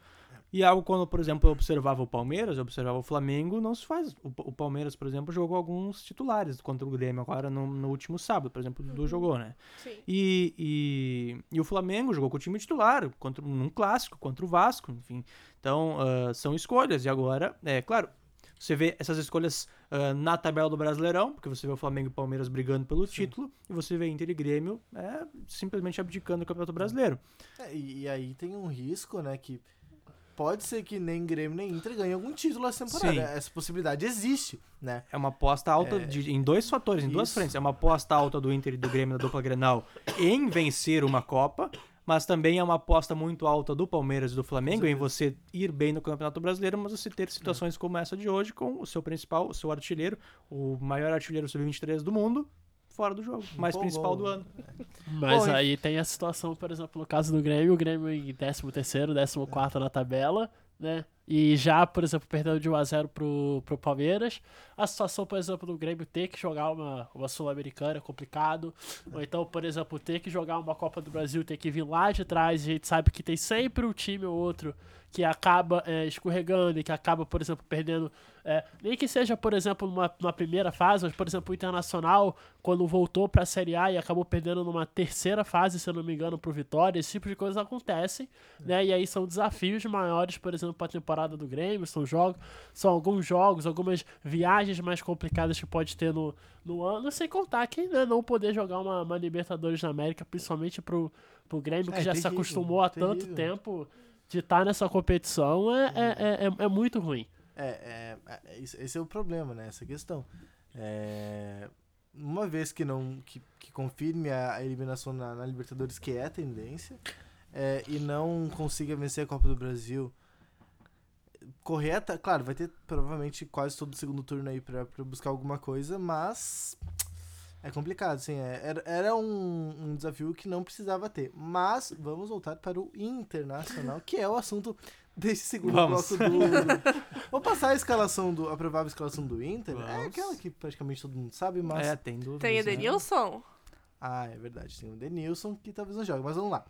E algo quando, por exemplo, eu observava o Palmeiras, eu observava o Flamengo, não se faz. O, o Palmeiras, por exemplo, jogou alguns titulares contra o Grêmio agora no, no último sábado, por exemplo, o Dudu jogou, né? Sim. E, e, e o Flamengo jogou com o time titular, contra, num clássico, contra o Vasco, enfim. Então, ah, são escolhas. E agora, é claro, você vê essas escolhas ah, na tabela do Brasileirão, porque você vê o Flamengo e o Palmeiras brigando pelo título, e você vê Inter e Grêmio é, simplesmente abdicando do Campeonato Brasileiro. É, e, e aí tem um risco, né, que pode ser que nem Grêmio nem Inter ganhem algum título essa temporada. Sim. Essa possibilidade existe, né? É uma aposta alta É, de- em dois fatores, em duas isso. frentes. É uma aposta alta do Inter e do Grêmio na dupla Grenal em vencer uma Copa, mas também é uma aposta muito alta do Palmeiras e do Flamengo em você ir bem no Campeonato Brasileiro, mas você ter situações como essa de hoje com o seu principal, o seu artilheiro, o maior artilheiro sub-23 do mundo, fora do jogo, mais Empolgou. principal do ano. Mas Bom, aí tem a situação, por exemplo, no caso do Grêmio, o Grêmio em 13º, 14º na tabela, né? E já, por exemplo, perdendo de 1x0 pro, pro Palmeiras. A situação, por exemplo, do Grêmio ter que jogar uma, uma Sul-Americana é complicado. Ou então, por exemplo, ter que jogar uma Copa do Brasil, ter que vir lá de trás. A gente sabe que tem sempre um time ou outro que acaba é, escorregando e que acaba, por exemplo, perdendo. é, nem que seja, por exemplo, numa, numa primeira fase, mas, por exemplo, o Internacional, quando voltou para a Série A e acabou perdendo numa terceira fase, se eu não me engano, pro Vitória, esse tipo de coisa acontece, né? E aí são desafios maiores, por exemplo, para a temporada do Grêmio, são jogos, são alguns jogos, algumas viagens mais complicadas que pode ter no, no ano, sem contar que né, não poder jogar uma, uma Libertadores na América, principalmente pro, pro Grêmio, que É, já se terrível, acostumou há tanto terrível. tempo de estar nessa competição, é, é, é, é- é muito ruim. É, é, é, esse é o problema, né? Essa questão. É, uma vez que não que, que confirme a, a eliminação na, na Libertadores, que é a tendência, é, e não consiga vencer a Copa do Brasil correta, claro, vai ter provavelmente quase todo o segundo turno aí pra, pra buscar alguma coisa, mas é complicado, sim. é, era era um, um desafio que não precisava ter. Mas vamos voltar para o Internacional, que é o assunto desse segundo Vamos. bloco do, do- Vou passar a escalação do. a provável escalação do Inter. É Vamos. aquela que praticamente todo mundo sabe, mas. É, tem dúvidas. Tem né? Edenilson? Ah, é verdade. Tem o Denilson, que talvez não jogue, mas vamos lá.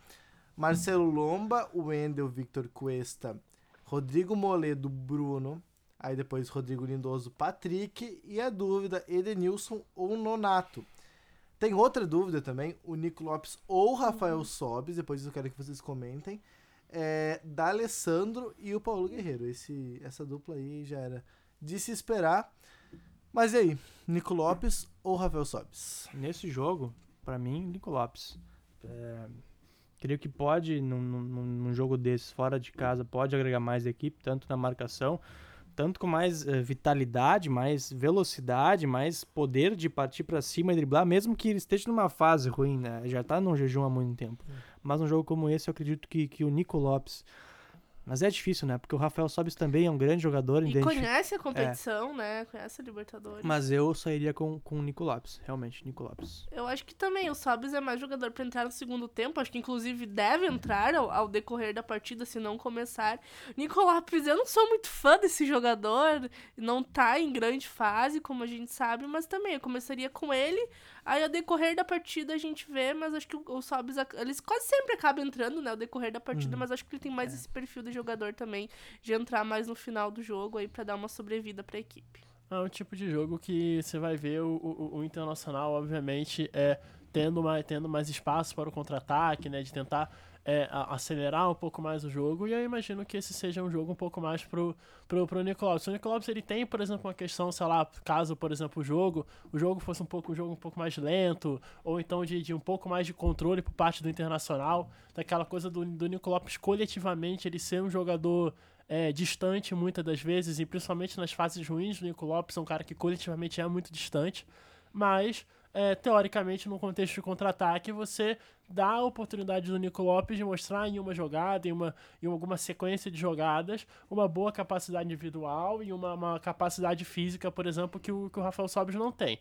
Marcelo Lomba, o Wendel, Victor Cuesta, Rodrigo Moledo, Bruno. Aí depois Rodrigo Lindoso, Patrick. E a dúvida, Edenilson ou Nonato. Tem outra dúvida também, o Nico Lopes ou Rafael Sobes. Depois eu quero que vocês comentem. É, da Alessandro e o Paulo Guerreiro. Esse, essa dupla aí já era de se esperar. Mas e aí, Nico Lopes ou Rafael Sobes? Nesse jogo, pra mim, Nico Lopes. É, creio que pode, num, num, num jogo desses, fora de casa, pode agregar mais equipe, tanto na marcação, tanto com mais eh, vitalidade, mais velocidade, mais poder de partir pra cima e driblar, mesmo que ele esteja numa fase ruim, né? Já tá num jejum há muito tempo. Mas num jogo como esse, eu acredito que, que o Nico Lopes. Mas é difícil, né? Porque o Rafael Sobis também é um grande jogador. E identifi- conhece a competição, né? Conhece a Libertadores. Mas eu sairia com, com o Nico Lopes, realmente, Nico Lopes. Eu acho que também o Sobis é mais jogador pra entrar no segundo tempo. Acho que inclusive deve entrar ao, ao decorrer da partida, se não começar. Nico Lopes, eu não sou muito fã desse jogador. Não tá em grande fase, como a gente sabe, mas também eu começaria com ele. Aí ao decorrer da partida a gente vê, mas acho que o, o Sobis, eles quase sempre acabam entrando, né? Ao decorrer da partida, mas acho que ele tem mais esse perfil de jogador também, de entrar mais no final do jogo aí pra dar uma sobrevida pra equipe. É um tipo de jogo que você vai ver o, o, o Internacional, obviamente, é, tendo, mais, tendo mais espaço para o contra-ataque, né? De tentar é, acelerar um pouco mais o jogo. E eu imagino que esse seja um jogo um pouco mais pro, pro, pro Nico Lopes. O Nico Lopes, ele tem, por exemplo, uma questão, sei lá, caso, por exemplo, o jogo, o jogo fosse um pouco um jogo um pouco mais lento, ou então de, de um pouco mais de controle por parte do Internacional, daquela coisa do, do Nico Lopes coletivamente, ele ser um jogador é, distante muitas das vezes, e principalmente nas fases ruins do Nico Lopes, é um cara que coletivamente é muito distante, mas é, teoricamente no contexto de contra-ataque você dá a oportunidade do Nico Lopes de mostrar em uma jogada, em, uma, em alguma sequência de jogadas, uma boa capacidade individual e uma, uma capacidade física, por exemplo, que o, que o Rafael Sobis não tem.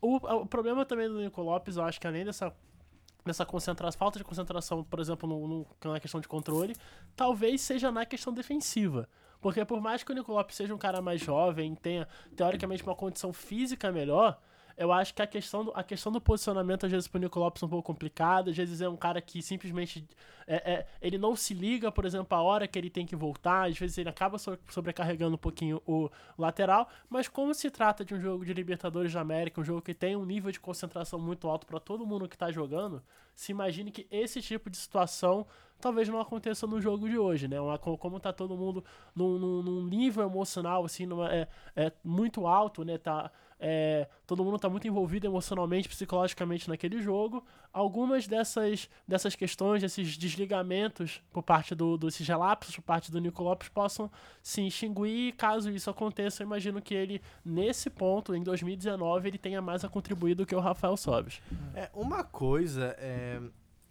O, o problema também do Nico Lopes, eu acho que além dessa concentração, falta de concentração, por exemplo, no, no- na questão de controle, talvez seja na questão defensiva. Porque por mais que o Nico Lopes seja um cara mais jovem, tenha teoricamente uma condição física melhor, eu acho que a questão do, a questão do posicionamento, às vezes, pro Nico Lopes é um pouco complicada. Às vezes é um cara que simplesmente. É, é, ele não se liga, por exemplo, a hora que ele tem que voltar. Às vezes ele acaba so- sobrecarregando um pouquinho o lateral. Mas como se trata de um jogo de Libertadores da América, um jogo que tem um nível de concentração muito alto para todo mundo que tá jogando, se imagine que esse tipo de situação talvez não aconteça no jogo de hoje, né? Como tá todo mundo num, num- num nível emocional, assim, numa, é, é muito alto, né? Tá, é, todo mundo tá muito envolvido emocionalmente, psicologicamente naquele jogo. Algumas dessas, dessas questões, desses desligamentos por parte do, desses relapsos por parte do Nico Lopes possam se extinguir. Caso isso aconteça, eu imagino que ele, nesse ponto, em 2019, ele tenha mais a contribuir do que o Rafael Sobes. É, uma coisa, é,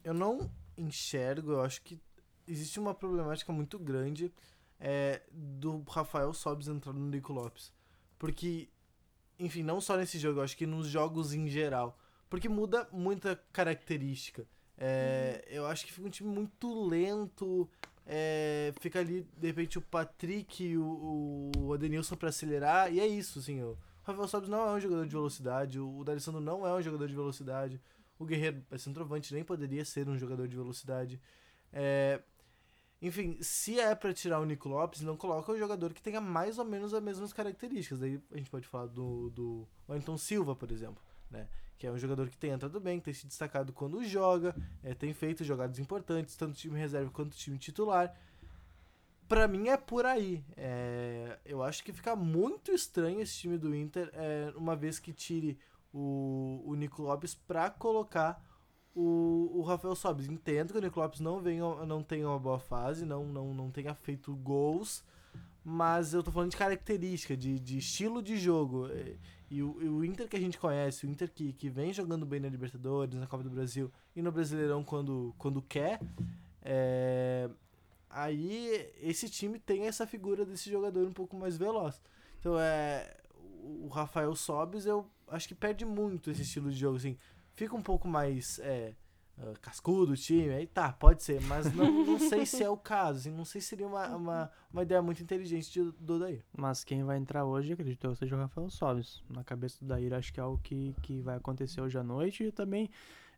eu não enxergo, eu acho que existe uma problemática muito grande é, do Rafael Sobis entrar no Nico Lopes. Porque, enfim, não só nesse jogo, eu acho que nos jogos em geral. Porque muda muita característica. É, Eu acho que fica um time muito lento. é, fica ali, de repente, o Patrick e o, o Adenilson pra acelerar. E é isso, assim. O Rafael Sobis não é um jogador de velocidade. O D'Alessandro não é um jogador de velocidade. O Guerreiro é centroavante, nem poderia ser um jogador de velocidade. É, enfim, se é pra tirar o Nico Lopes, não coloca um jogador que tenha mais ou menos as mesmas características. Daí a gente pode falar do, do Wellington Silva, por exemplo, né? Que é um jogador que tem entrado bem, que tem se destacado quando joga, é, tem feito jogadas importantes, tanto time reserva quanto time titular. Pra mim é por aí. É, eu acho que fica muito estranho esse time do Inter, é, uma vez que tire o, o Nico Lopes pra colocar o, o Rafael Sobis. Entendo que o Nico Lopes não, venha, não tenha uma boa fase, não, não, não tenha feito gols, mas eu tô falando de característica, de, de estilo de jogo. É, E o, e o Inter que a gente conhece, o Inter que, que vem jogando bem na Libertadores, na Copa do Brasil e no Brasileirão quando, quando quer, é, aí esse time tem essa figura desse jogador um pouco mais veloz. Então é. O Rafael Sobis, eu acho que perde muito esse estilo de jogo, assim. Fica um pouco mais é, ah, cascudo o time, aí tá, pode ser, mas não, não sei se é o caso, assim, não sei se seria uma, uma, uma ideia muito inteligente de, do Odair. Mas quem vai entrar hoje, acredito eu, seja o Rafael Sobis. Na cabeça do Daíra, acho que é algo que, que vai acontecer hoje à noite. E também,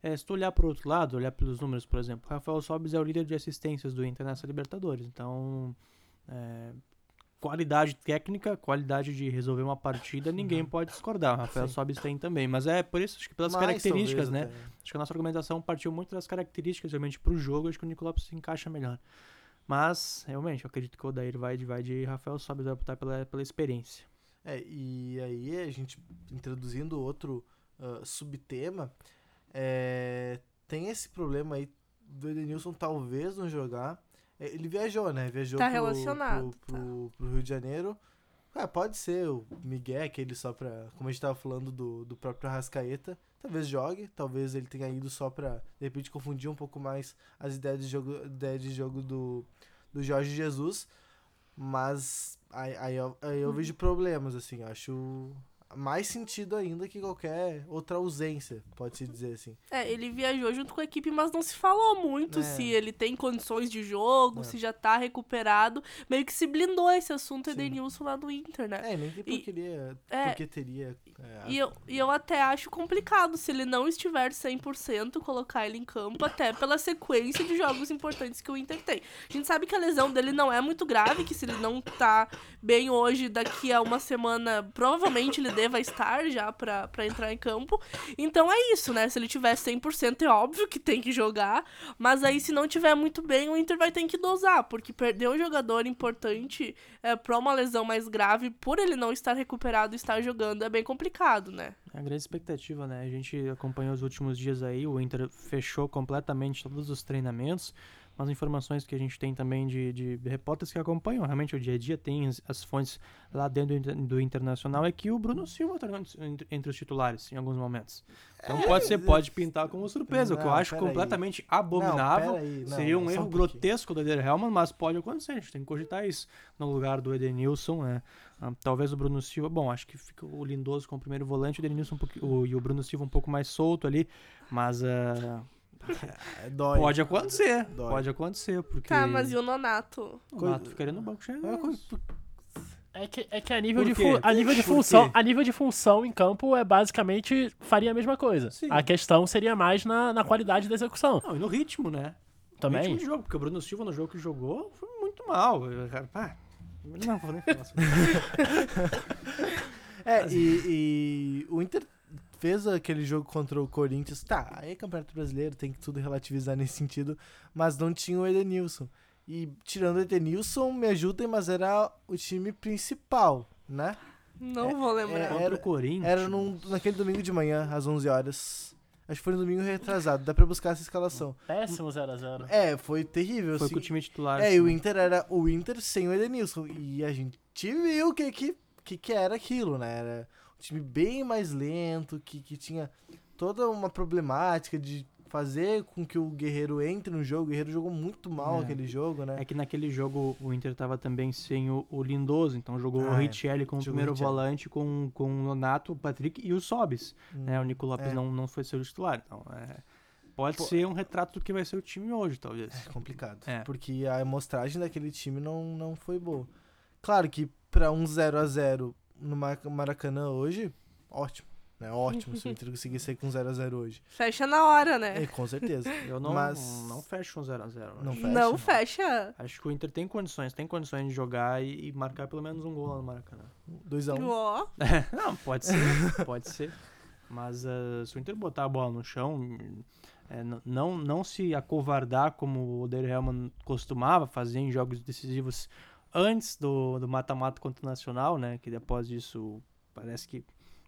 eh, se tu olhar pro outro lado, olhar pelos números, por exemplo, Rafael Sobis é o líder de assistências do Inter nessa Libertadores. Então, eh, qualidade técnica, qualidade de resolver uma partida, ninguém pode discordar. O Rafael Sim. Sobis tem também. Mas é por isso, acho que pelas Mais, características, né? Acho que a nossa argumentação partiu muito das características, realmente, pro jogo. Acho que o Nico Lopes se encaixa melhor. Mas, realmente, eu acredito que o Odair vai, de- vai de Rafael Sobis, vai optar pela, pela experiência. É, e aí a gente introduzindo outro ah, subtema, é, tem esse problema aí do Edenilson talvez não jogar. É, ele viajou, né? Viajou Tá pro, relacionado, pro, pro, pro Rio de Janeiro. Ah, pode ser o Miguel, aquele só pra. Como a gente tava falando do, do próprio Arrascaeta. Talvez jogue, talvez ele tenha ido só pra, de repente, confundir um pouco mais as ideias de jogo, ideias de jogo do, do Jorge Jesus. Mas aí, aí, eu, aí eu vejo problemas, assim, acho mais sentido ainda que qualquer outra ausência, pode-se dizer assim. É, ele viajou junto com a equipe, mas não se falou muito É. se ele tem condições de jogo, É. se já tá recuperado. Meio que se blindou esse assunto. Edenilson lá do Inter, né? É, nem tem E- porque, teria, é. porque teria. é, E eu, e eu até acho complicado, se ele não estiver 100%, colocar ele em campo, até pela sequência de jogos importantes que o Inter tem. A gente sabe que a lesão dele não é muito grave, que se ele não tá bem hoje, daqui a uma semana, provavelmente ele deva estar já pra entrar em campo. Então é isso, né? Se ele tiver 100%, é óbvio que tem que jogar, mas aí se não tiver muito bem, o Inter vai ter que dosar, porque perder um jogador importante é, pra uma lesão mais grave, por ele não estar recuperado e estar jogando, é bem complicado, né? É a grande expectativa, né? A gente acompanhou os últimos dias aí, o Inter fechou completamente todos os treinamentos. Mas informações que a gente tem também de, de repórteres que acompanham realmente o dia a dia, tem as, as fontes lá dentro do, inter- do Internacional, é que o Bruno Silva tá entre, entre os titulares em alguns momentos. Então pode ser, pode pintar como surpresa, o que eu Não, acho pera aí. completamente abominável. Não, aí, não, Seria um um erro pouquinho. grotesco do Eder Helman, mas pode acontecer, a gente tem que cogitar isso. No lugar do Edenilson, né? Ah, talvez o Bruno Silva, bom, acho que fica o Lindoso com o primeiro volante, o Edenilson um pouquinho, o- e o Bruno Silva um pouco mais solto ali, mas É, dói. pode acontecer, Dói. pode acontecer, porque Tá, mas e o Nonato? o Nato ficaria no banco. É, co- É que, é que a nível, de, fu- a nível de função, a nível de função em campo é basicamente faria a mesma coisa. Sim. A questão seria mais na, na qualidade da execução. Não, e no ritmo, né? No Também. ritmo de jogo, porque o Bruno Silva no jogo que jogou foi muito mal. Eu, cara, pá, não vou nem falar sobre isso. É, e, e o Inter fez aquele jogo contra o Corinthians. Tá, aí é Campeonato Brasileiro, tem que tudo relativizar nesse sentido, mas não tinha o Edenilson. E tirando o Edenilson, me ajudem, mas era o time principal, né? Não vou lembrar. é, Contra era- o Corinthians. Era num, naquele domingo de manhã, às 11 horas. Acho que foi no domingo retrasado, dá pra buscar essa escalação. Péssimo 0x0. É, foi terrível. Foi assim. com o time titular. É, e o assim. Inter era o Inter sem o Edenilson. E a gente viu o que, que, que, que era aquilo, né? Era time bem mais lento, que, que tinha toda uma problemática de fazer com que o Guerreiro entre no jogo. O Guerreiro jogou muito mal É. aquele jogo, né? É que naquele jogo o Inter tava também sem o, o Lindoso, então jogou o Ah, é. Richelli como o primeiro Richelli. volante com, com o Nonato, o Patrick e o Sobis. Hum, né? O Nico Lopes é. não, não foi seu titular. Então, é, pode Pô. ser um retrato do que vai ser o time hoje, talvez. É complicado. É. Porque a amostragem daquele time não, não foi boa. Claro que pra um 0 a 0 no Mar- Maracanã hoje, ótimo. Né? Ótimo se o Inter conseguir sair com 0 a 0 hoje. Fecha na hora, né? É, com certeza. Eu não, Mas- não fecho um 0x0. Não fecha. Não fecha. Acho que o Inter tem condições, tem condições de jogar e, e marcar pelo menos um gol lá no Maracanã. 2 a 1 Ó. não, pode ser, pode ser. Mas eh, se o Inter botar a bola no chão, n- não, não se acovardar como o Odair Helman costumava fazer em jogos decisivos antes do do mata-mata contra o Nacional, né? Que depois disso parece que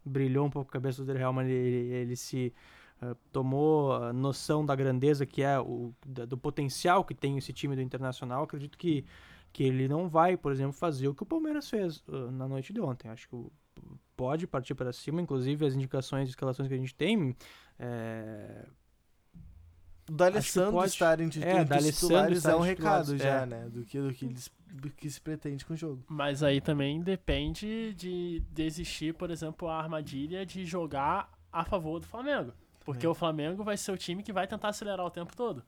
brilhou um pouco a cabeça do Odair Helman, ele, ele, se eh, tomou noção da grandeza que é o da- do potencial que tem esse time do Internacional. Acredito que que ele não vai, por exemplo, fazer o que o Palmeiras fez eh, na noite de ontem. Acho que o, pode partir para cima, inclusive as indicações de escalações que a gente tem. é, O D'Alessandro pode- estar entre, é, titulares estar é um recado já, é. né? Do que, do, que eles, que se pretende com o jogo. Mas aí também depende de desistir, por exemplo, a armadilha de jogar a favor do Flamengo. Porque É. o Flamengo vai ser o time que vai tentar acelerar o tempo todo.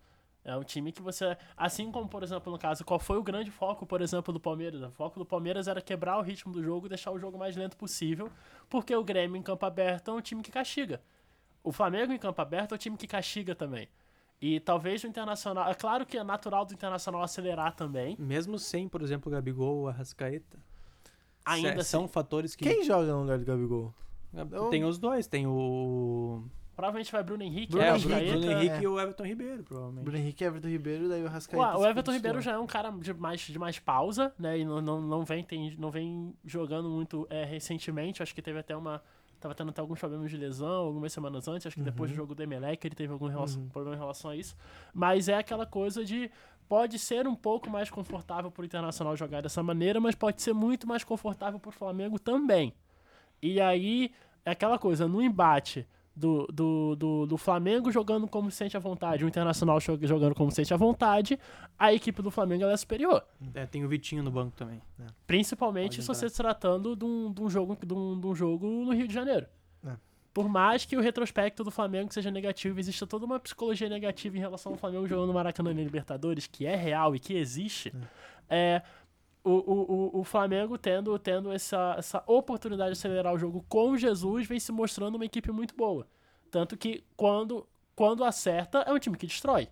É um time que você. Assim como, por exemplo, no caso, qual foi o grande foco, por exemplo, do Palmeiras? O foco do Palmeiras era quebrar o ritmo do jogo, deixar o jogo mais lento possível, porque o Grêmio em campo aberto é um time que castiga. O Flamengo em campo aberto é um time que castiga também. E talvez o Internacional. É claro que é natural do Internacional acelerar também. mesmo sem, por exemplo, o Gabigol ou a Rascaeta. Ainda são assim, fatores que. Quem joga no lugar do Gabigol? Tem os dois, tem o. Provavelmente vai Bruno Henrique, Bruno é, o Arrascaeta. Bruno, Henrique é. e o Everton Ribeiro, provavelmente. Bruno Henrique, Everton Ribeiro, daí o Rascaeta. Ué, o Everton Ribeiro já é um cara de mais, de mais pausa, né? E não, não, não, vem, tem, não vem jogando muito é, recentemente. Acho que teve até uma. Tava tendo até alguns problemas de lesão algumas semanas antes. Acho que depois do jogo do Emelec ele teve algum relação- Uhum. problema em relação a isso. Mas é aquela coisa de. Pode ser um pouco mais confortável pro Internacional jogar dessa maneira, mas pode ser muito mais confortável pro Flamengo também. E aí, é aquela coisa, no embate do, do, do, do Flamengo jogando como se sente à vontade, o Internacional jo- jogando como se sente à vontade, a equipe do Flamengo é superior. É, tem o Vitinho no banco também. Principalmente Pode se você se tratando de um, de um jogo, de, um, de um jogo no Rio de Janeiro. É. Por mais que o retrospecto do Flamengo seja negativo, exista toda uma psicologia negativa em relação ao Flamengo jogando no Maracanã na Libertadores, que é real e que existe, é, o, o, o, o Flamengo tendo, tendo essa, essa oportunidade de acelerar o jogo com Jesus vem se mostrando uma equipe muito boa. Tanto que quando, quando acerta, é um time que destrói.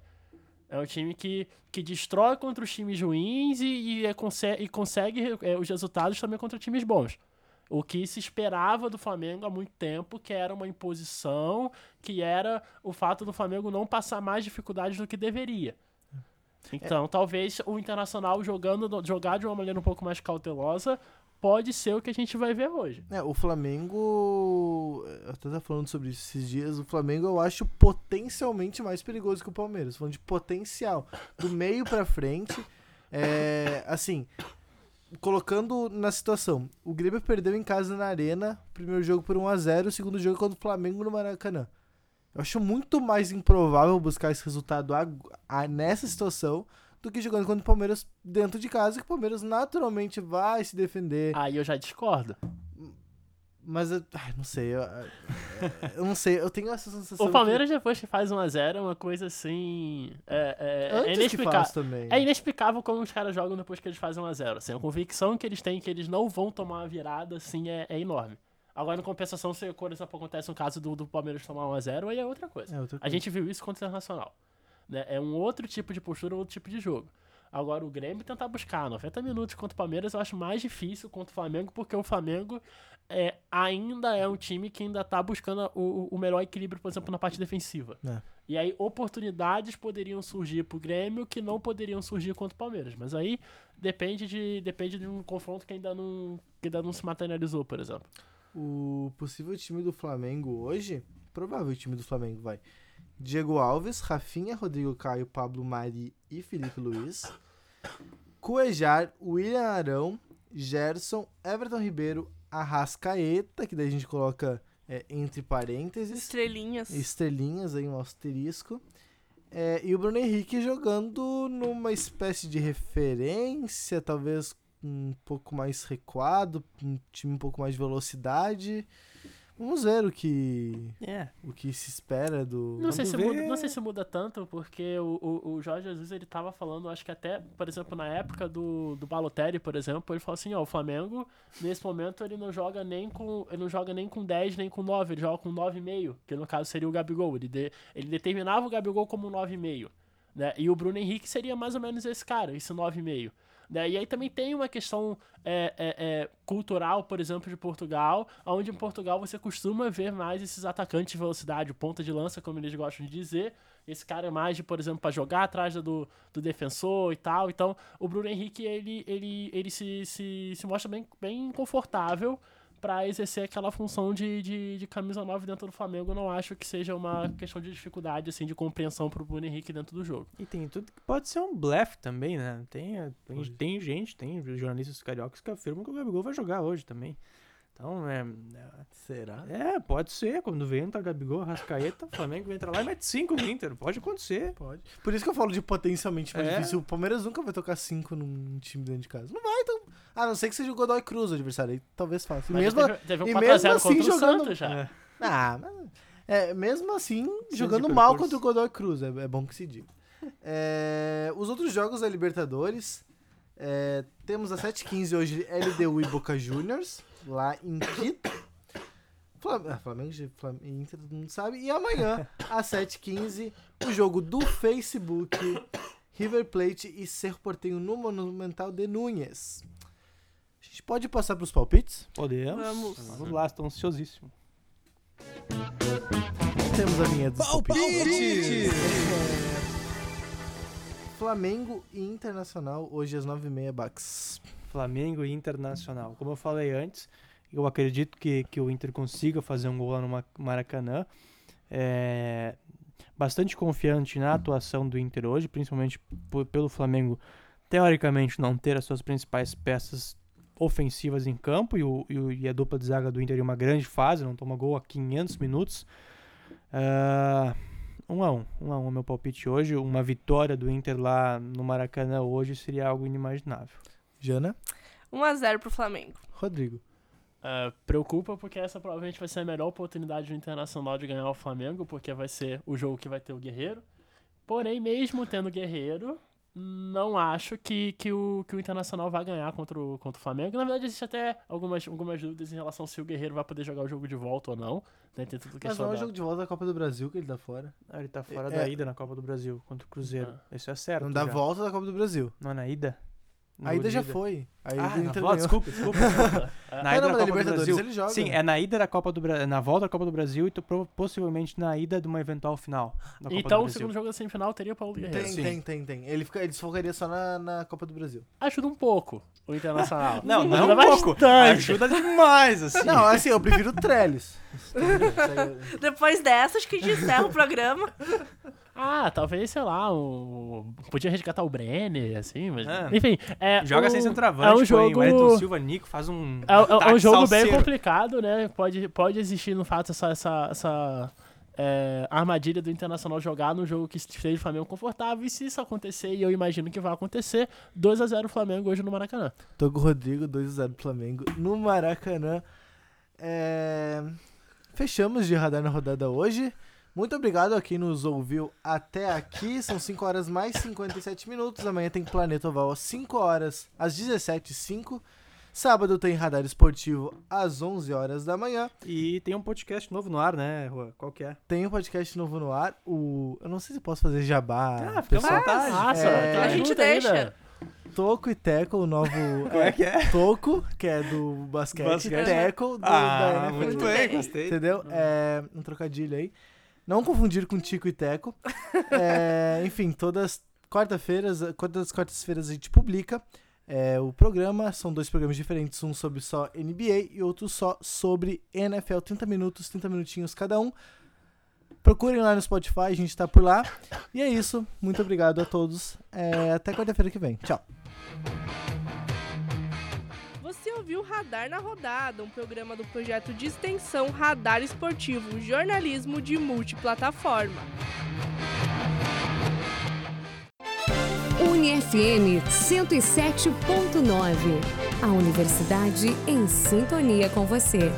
É um time que, que destrói contra os times ruins e, e, é conse- e consegue é, os resultados também contra times bons. O que se esperava do Flamengo há muito tempo, que era uma imposição, que era o fato do Flamengo não passar mais dificuldades do que deveria. Então, talvez o Internacional jogando, jogar de uma maneira um pouco mais cautelosa pode ser o que a gente vai ver hoje. É, o Flamengo. Eu até tava falando sobre isso esses dias. O Flamengo eu acho potencialmente mais perigoso que o Palmeiras. Falando de potencial. Do meio pra frente. É, assim, colocando na situação. O Grêmio perdeu em casa na Arena. Primeiro jogo por 1x0. O segundo jogo contra o Flamengo no Maracanã. Eu acho muito mais improvável buscar esse resultado ag- a- nessa situação do que jogando contra o Palmeiras dentro de casa, que o Palmeiras naturalmente vai se defender. Aí eu já discordo. Mas eu. Ai, não sei. Eu, eu não sei. Eu tenho essa sensação. O Palmeiras, depois que faz 1x0, é uma coisa assim. É, que, é, é antes que inexplicável. também. É inexplicável como os caras jogam depois que eles fazem 1x0. Assim, a convicção que eles têm que eles não vão tomar uma virada assim é, é enorme. Agora, em compensação, se por exemplo, acontece um caso do, do Palmeiras tomar 1x0, aí é outra coisa. É outra A coisa. gente viu isso contra o Internacional. Né? É um outro tipo de postura, outro tipo de jogo. Agora, o Grêmio tentar buscar 90 minutos contra o Palmeiras eu acho mais difícil contra o Flamengo, porque o Flamengo é, ainda é um time que ainda tá buscando o, o melhor equilíbrio, por exemplo, na parte defensiva. É. E aí, oportunidades poderiam surgir pro Grêmio que não poderiam surgir contra o Palmeiras. Mas aí depende de, depende de um confronto que ainda não, que ainda não se materializou, por exemplo. O possível time do Flamengo hoje, provável time do Flamengo, vai. Diego Alves, Rafinha, Rodrigo Caio, Pablo Mari e Felipe Luiz. Cuejar, William Arão, Gerson, Everton Ribeiro, Arrascaeta, que daí a gente coloca é, entre parênteses, Estrelinhas. estrelinhas aí, um asterisco. É, e o Bruno Henrique jogando numa espécie de referência, talvez um pouco mais recuado, um time um pouco mais de velocidade. Vamos ver o que, É. o que se espera do. Não sei, se ver- muda, não sei se muda tanto, porque o, o, o Jorge Jesus ele tava falando, acho que até, por exemplo, na época do, do Balotelli, por exemplo, ele falou assim, ó, o Flamengo, nesse momento, ele não joga nem com. Ele não joga nem com 10, nem com 9, ele joga com 9,5, que no caso seria o Gabigol. Ele, de, ele determinava o Gabigol como 9,5. Né? E o Bruno Henrique seria mais ou menos esse cara, esse 9,5. Né? E aí também tem uma questão é, é, é, cultural, por exemplo, de Portugal, onde em Portugal você costuma ver mais esses atacantes de velocidade, ponta de lança, como eles gostam de dizer. Esse cara é mais de, por exemplo, para jogar atrás do, do defensor e tal. Então, o Bruno Henrique, ele, ele, ele se, se, se mostra bem, bem confortável para exercer aquela função de, de, de camisa 9 dentro do Flamengo. Eu não acho que seja uma questão de dificuldade, assim, de compreensão pro Bruno Henrique dentro do jogo. E tem tudo que pode ser um blefe também, né? Tem, tem, tem gente, tem jornalistas cariocas que afirmam que o Gabigol vai jogar hoje também. Então, é, Será? é, pode ser. Quando vem entra Gabigol, Rascaeta, o Flamengo entra lá e mete 5 no Inter. Pode acontecer. Pode. Por isso que eu falo de potencialmente mais É. difícil. O Palmeiras nunca vai tocar 5 num time dentro de casa. Não vai, então. A não ser que seja o Godoy Cruz o adversário. Aí talvez faça. E Mas mesmo, teve, teve um e 4x0 mesmo assim jogando- já. É. Ah, mas, é, mesmo assim, de jogando mal contra o Godoy Cruz, é, é bom que se diga. É, os outros jogos da Libertadores, é, temos às 7h15 hoje LDU e Boca Juniors, lá em Quito. Flam- ah, Flamengo e Flam- e Inter, todo mundo sabe. E amanhã, às 7h15, o jogo do Facebook, River Plate e Cerro Portenho no Monumental de Núñez. A gente pode passar para os palpites? Podemos. Vamos. Vamos lá, estou ansiosíssimo. Temos a vinheta dos palpites. Palpite! Flamengo e Internacional, hoje às 9h30, Bax. Flamengo e Internacional. Como eu falei antes, eu acredito que, que o Inter consiga fazer um gol lá no Ma- Maracanã. É, bastante confiante na atuação do Inter hoje, principalmente pelo Flamengo, teoricamente, não ter as suas principais peças ofensivas em campo e, o, e, a dupla de zaga do Inter em uma grande fase, não toma gol há 500 minutos. Ah, um a um, um a um é meu palpite hoje. Uma vitória do Inter lá no Maracanã hoje seria algo inimaginável. Jana, 1x0 pro Flamengo. Rodrigo. É, preocupa porque essa provavelmente vai ser a melhor oportunidade do Internacional de ganhar o Flamengo, porque vai ser o jogo que vai ter o Guerreiro. Porém, mesmo tendo Guerreiro, não acho que, que, o, que o Internacional vai ganhar contra o, contra o Flamengo. Na verdade, existe até algumas, algumas dúvidas em relação se o Guerreiro vai poder jogar o jogo de volta ou não. Né? Tem tudo Mas questão não é o jogo de volta da Copa do Brasil que ele tá fora. Ah, ele tá fora É- da ida na Copa do Brasil contra o Cruzeiro. Isso é certo. não dá já. volta da Copa do Brasil. Não é na ida? No A ida já foi. A ida Ah, na volta, desculpa, desculpa. É. na ida não, da na Copa do Libertadores Brasil. ele joga. Sim, é na ida da Copa do Brasil, na volta da Copa do Brasil e possivelmente na ida de uma eventual final da Copa Então, do o segundo jogo da semifinal teria o Paulo Guerreiro. Tem, Sim. tem, tem, tem. Ele, fica, ele desfocaria só na, na Copa do Brasil. Ajuda um pouco o Internacional. Não, não Ajuda um pouco. bastante. Ajuda demais, assim. Não, assim, eu prefiro o Trellis. Depois dessa, acho que a gente encerra o programa. Ah, talvez, sei lá, o... podia resgatar o Brenner, assim, mas... É. Enfim, é... Joga o- sem centroavante, é um jogo- o Wellington Silva, Nico, faz um É, é- é um jogo bem salseiro. complicado, né? Pode, pode existir, no fato, essa, essa, essa é, armadilha do Internacional jogar num jogo que esteja o Flamengo confortável. E se isso acontecer, e eu imagino que vai acontecer, 2x0 Flamengo hoje no Maracanã. Tô com o Rodrigo, 2x0 pro Flamengo no Maracanã. é, fechamos de radar na rodada hoje. Muito obrigado a quem nos ouviu até aqui. São 5 horas mais 57 minutos. Amanhã tem Planeta Oval às 5 horas, às 17h05. Sábado tem Radar Esportivo às 11 horas da manhã. E tem um podcast novo no ar, né, Rua? Qual que é? Tem um podcast novo no ar. O... Eu não sei se posso fazer jabá. Ah, fica à pessoal. vontade. Nossa, É, a gente deixa. ainda. Toco e Teco, o novo. Como é que é? Toco, que é do basquete, Basquete. Teco do, da Ah, NFL. muito bem, bem. gostei. Entendeu? É um trocadilho aí. Não confundir com Tico e Teco. É, enfim, todas quarta-feiras, todas as quartas-feiras a gente publica é, o programa. São dois programas diferentes, um sobre só NBA e outro só sobre NFL. 30 minutos, 30 minutinhos cada um. Procurem lá no Spotify, a gente tá por lá. E é isso. Muito obrigado a todos. É, até quarta-feira que vem. Tchau. Ouviu Radar na Rodada, um programa do projeto de extensão Radar Esportivo, jornalismo de multiplataforma. UniFM 107.9. A universidade em sintonia com você.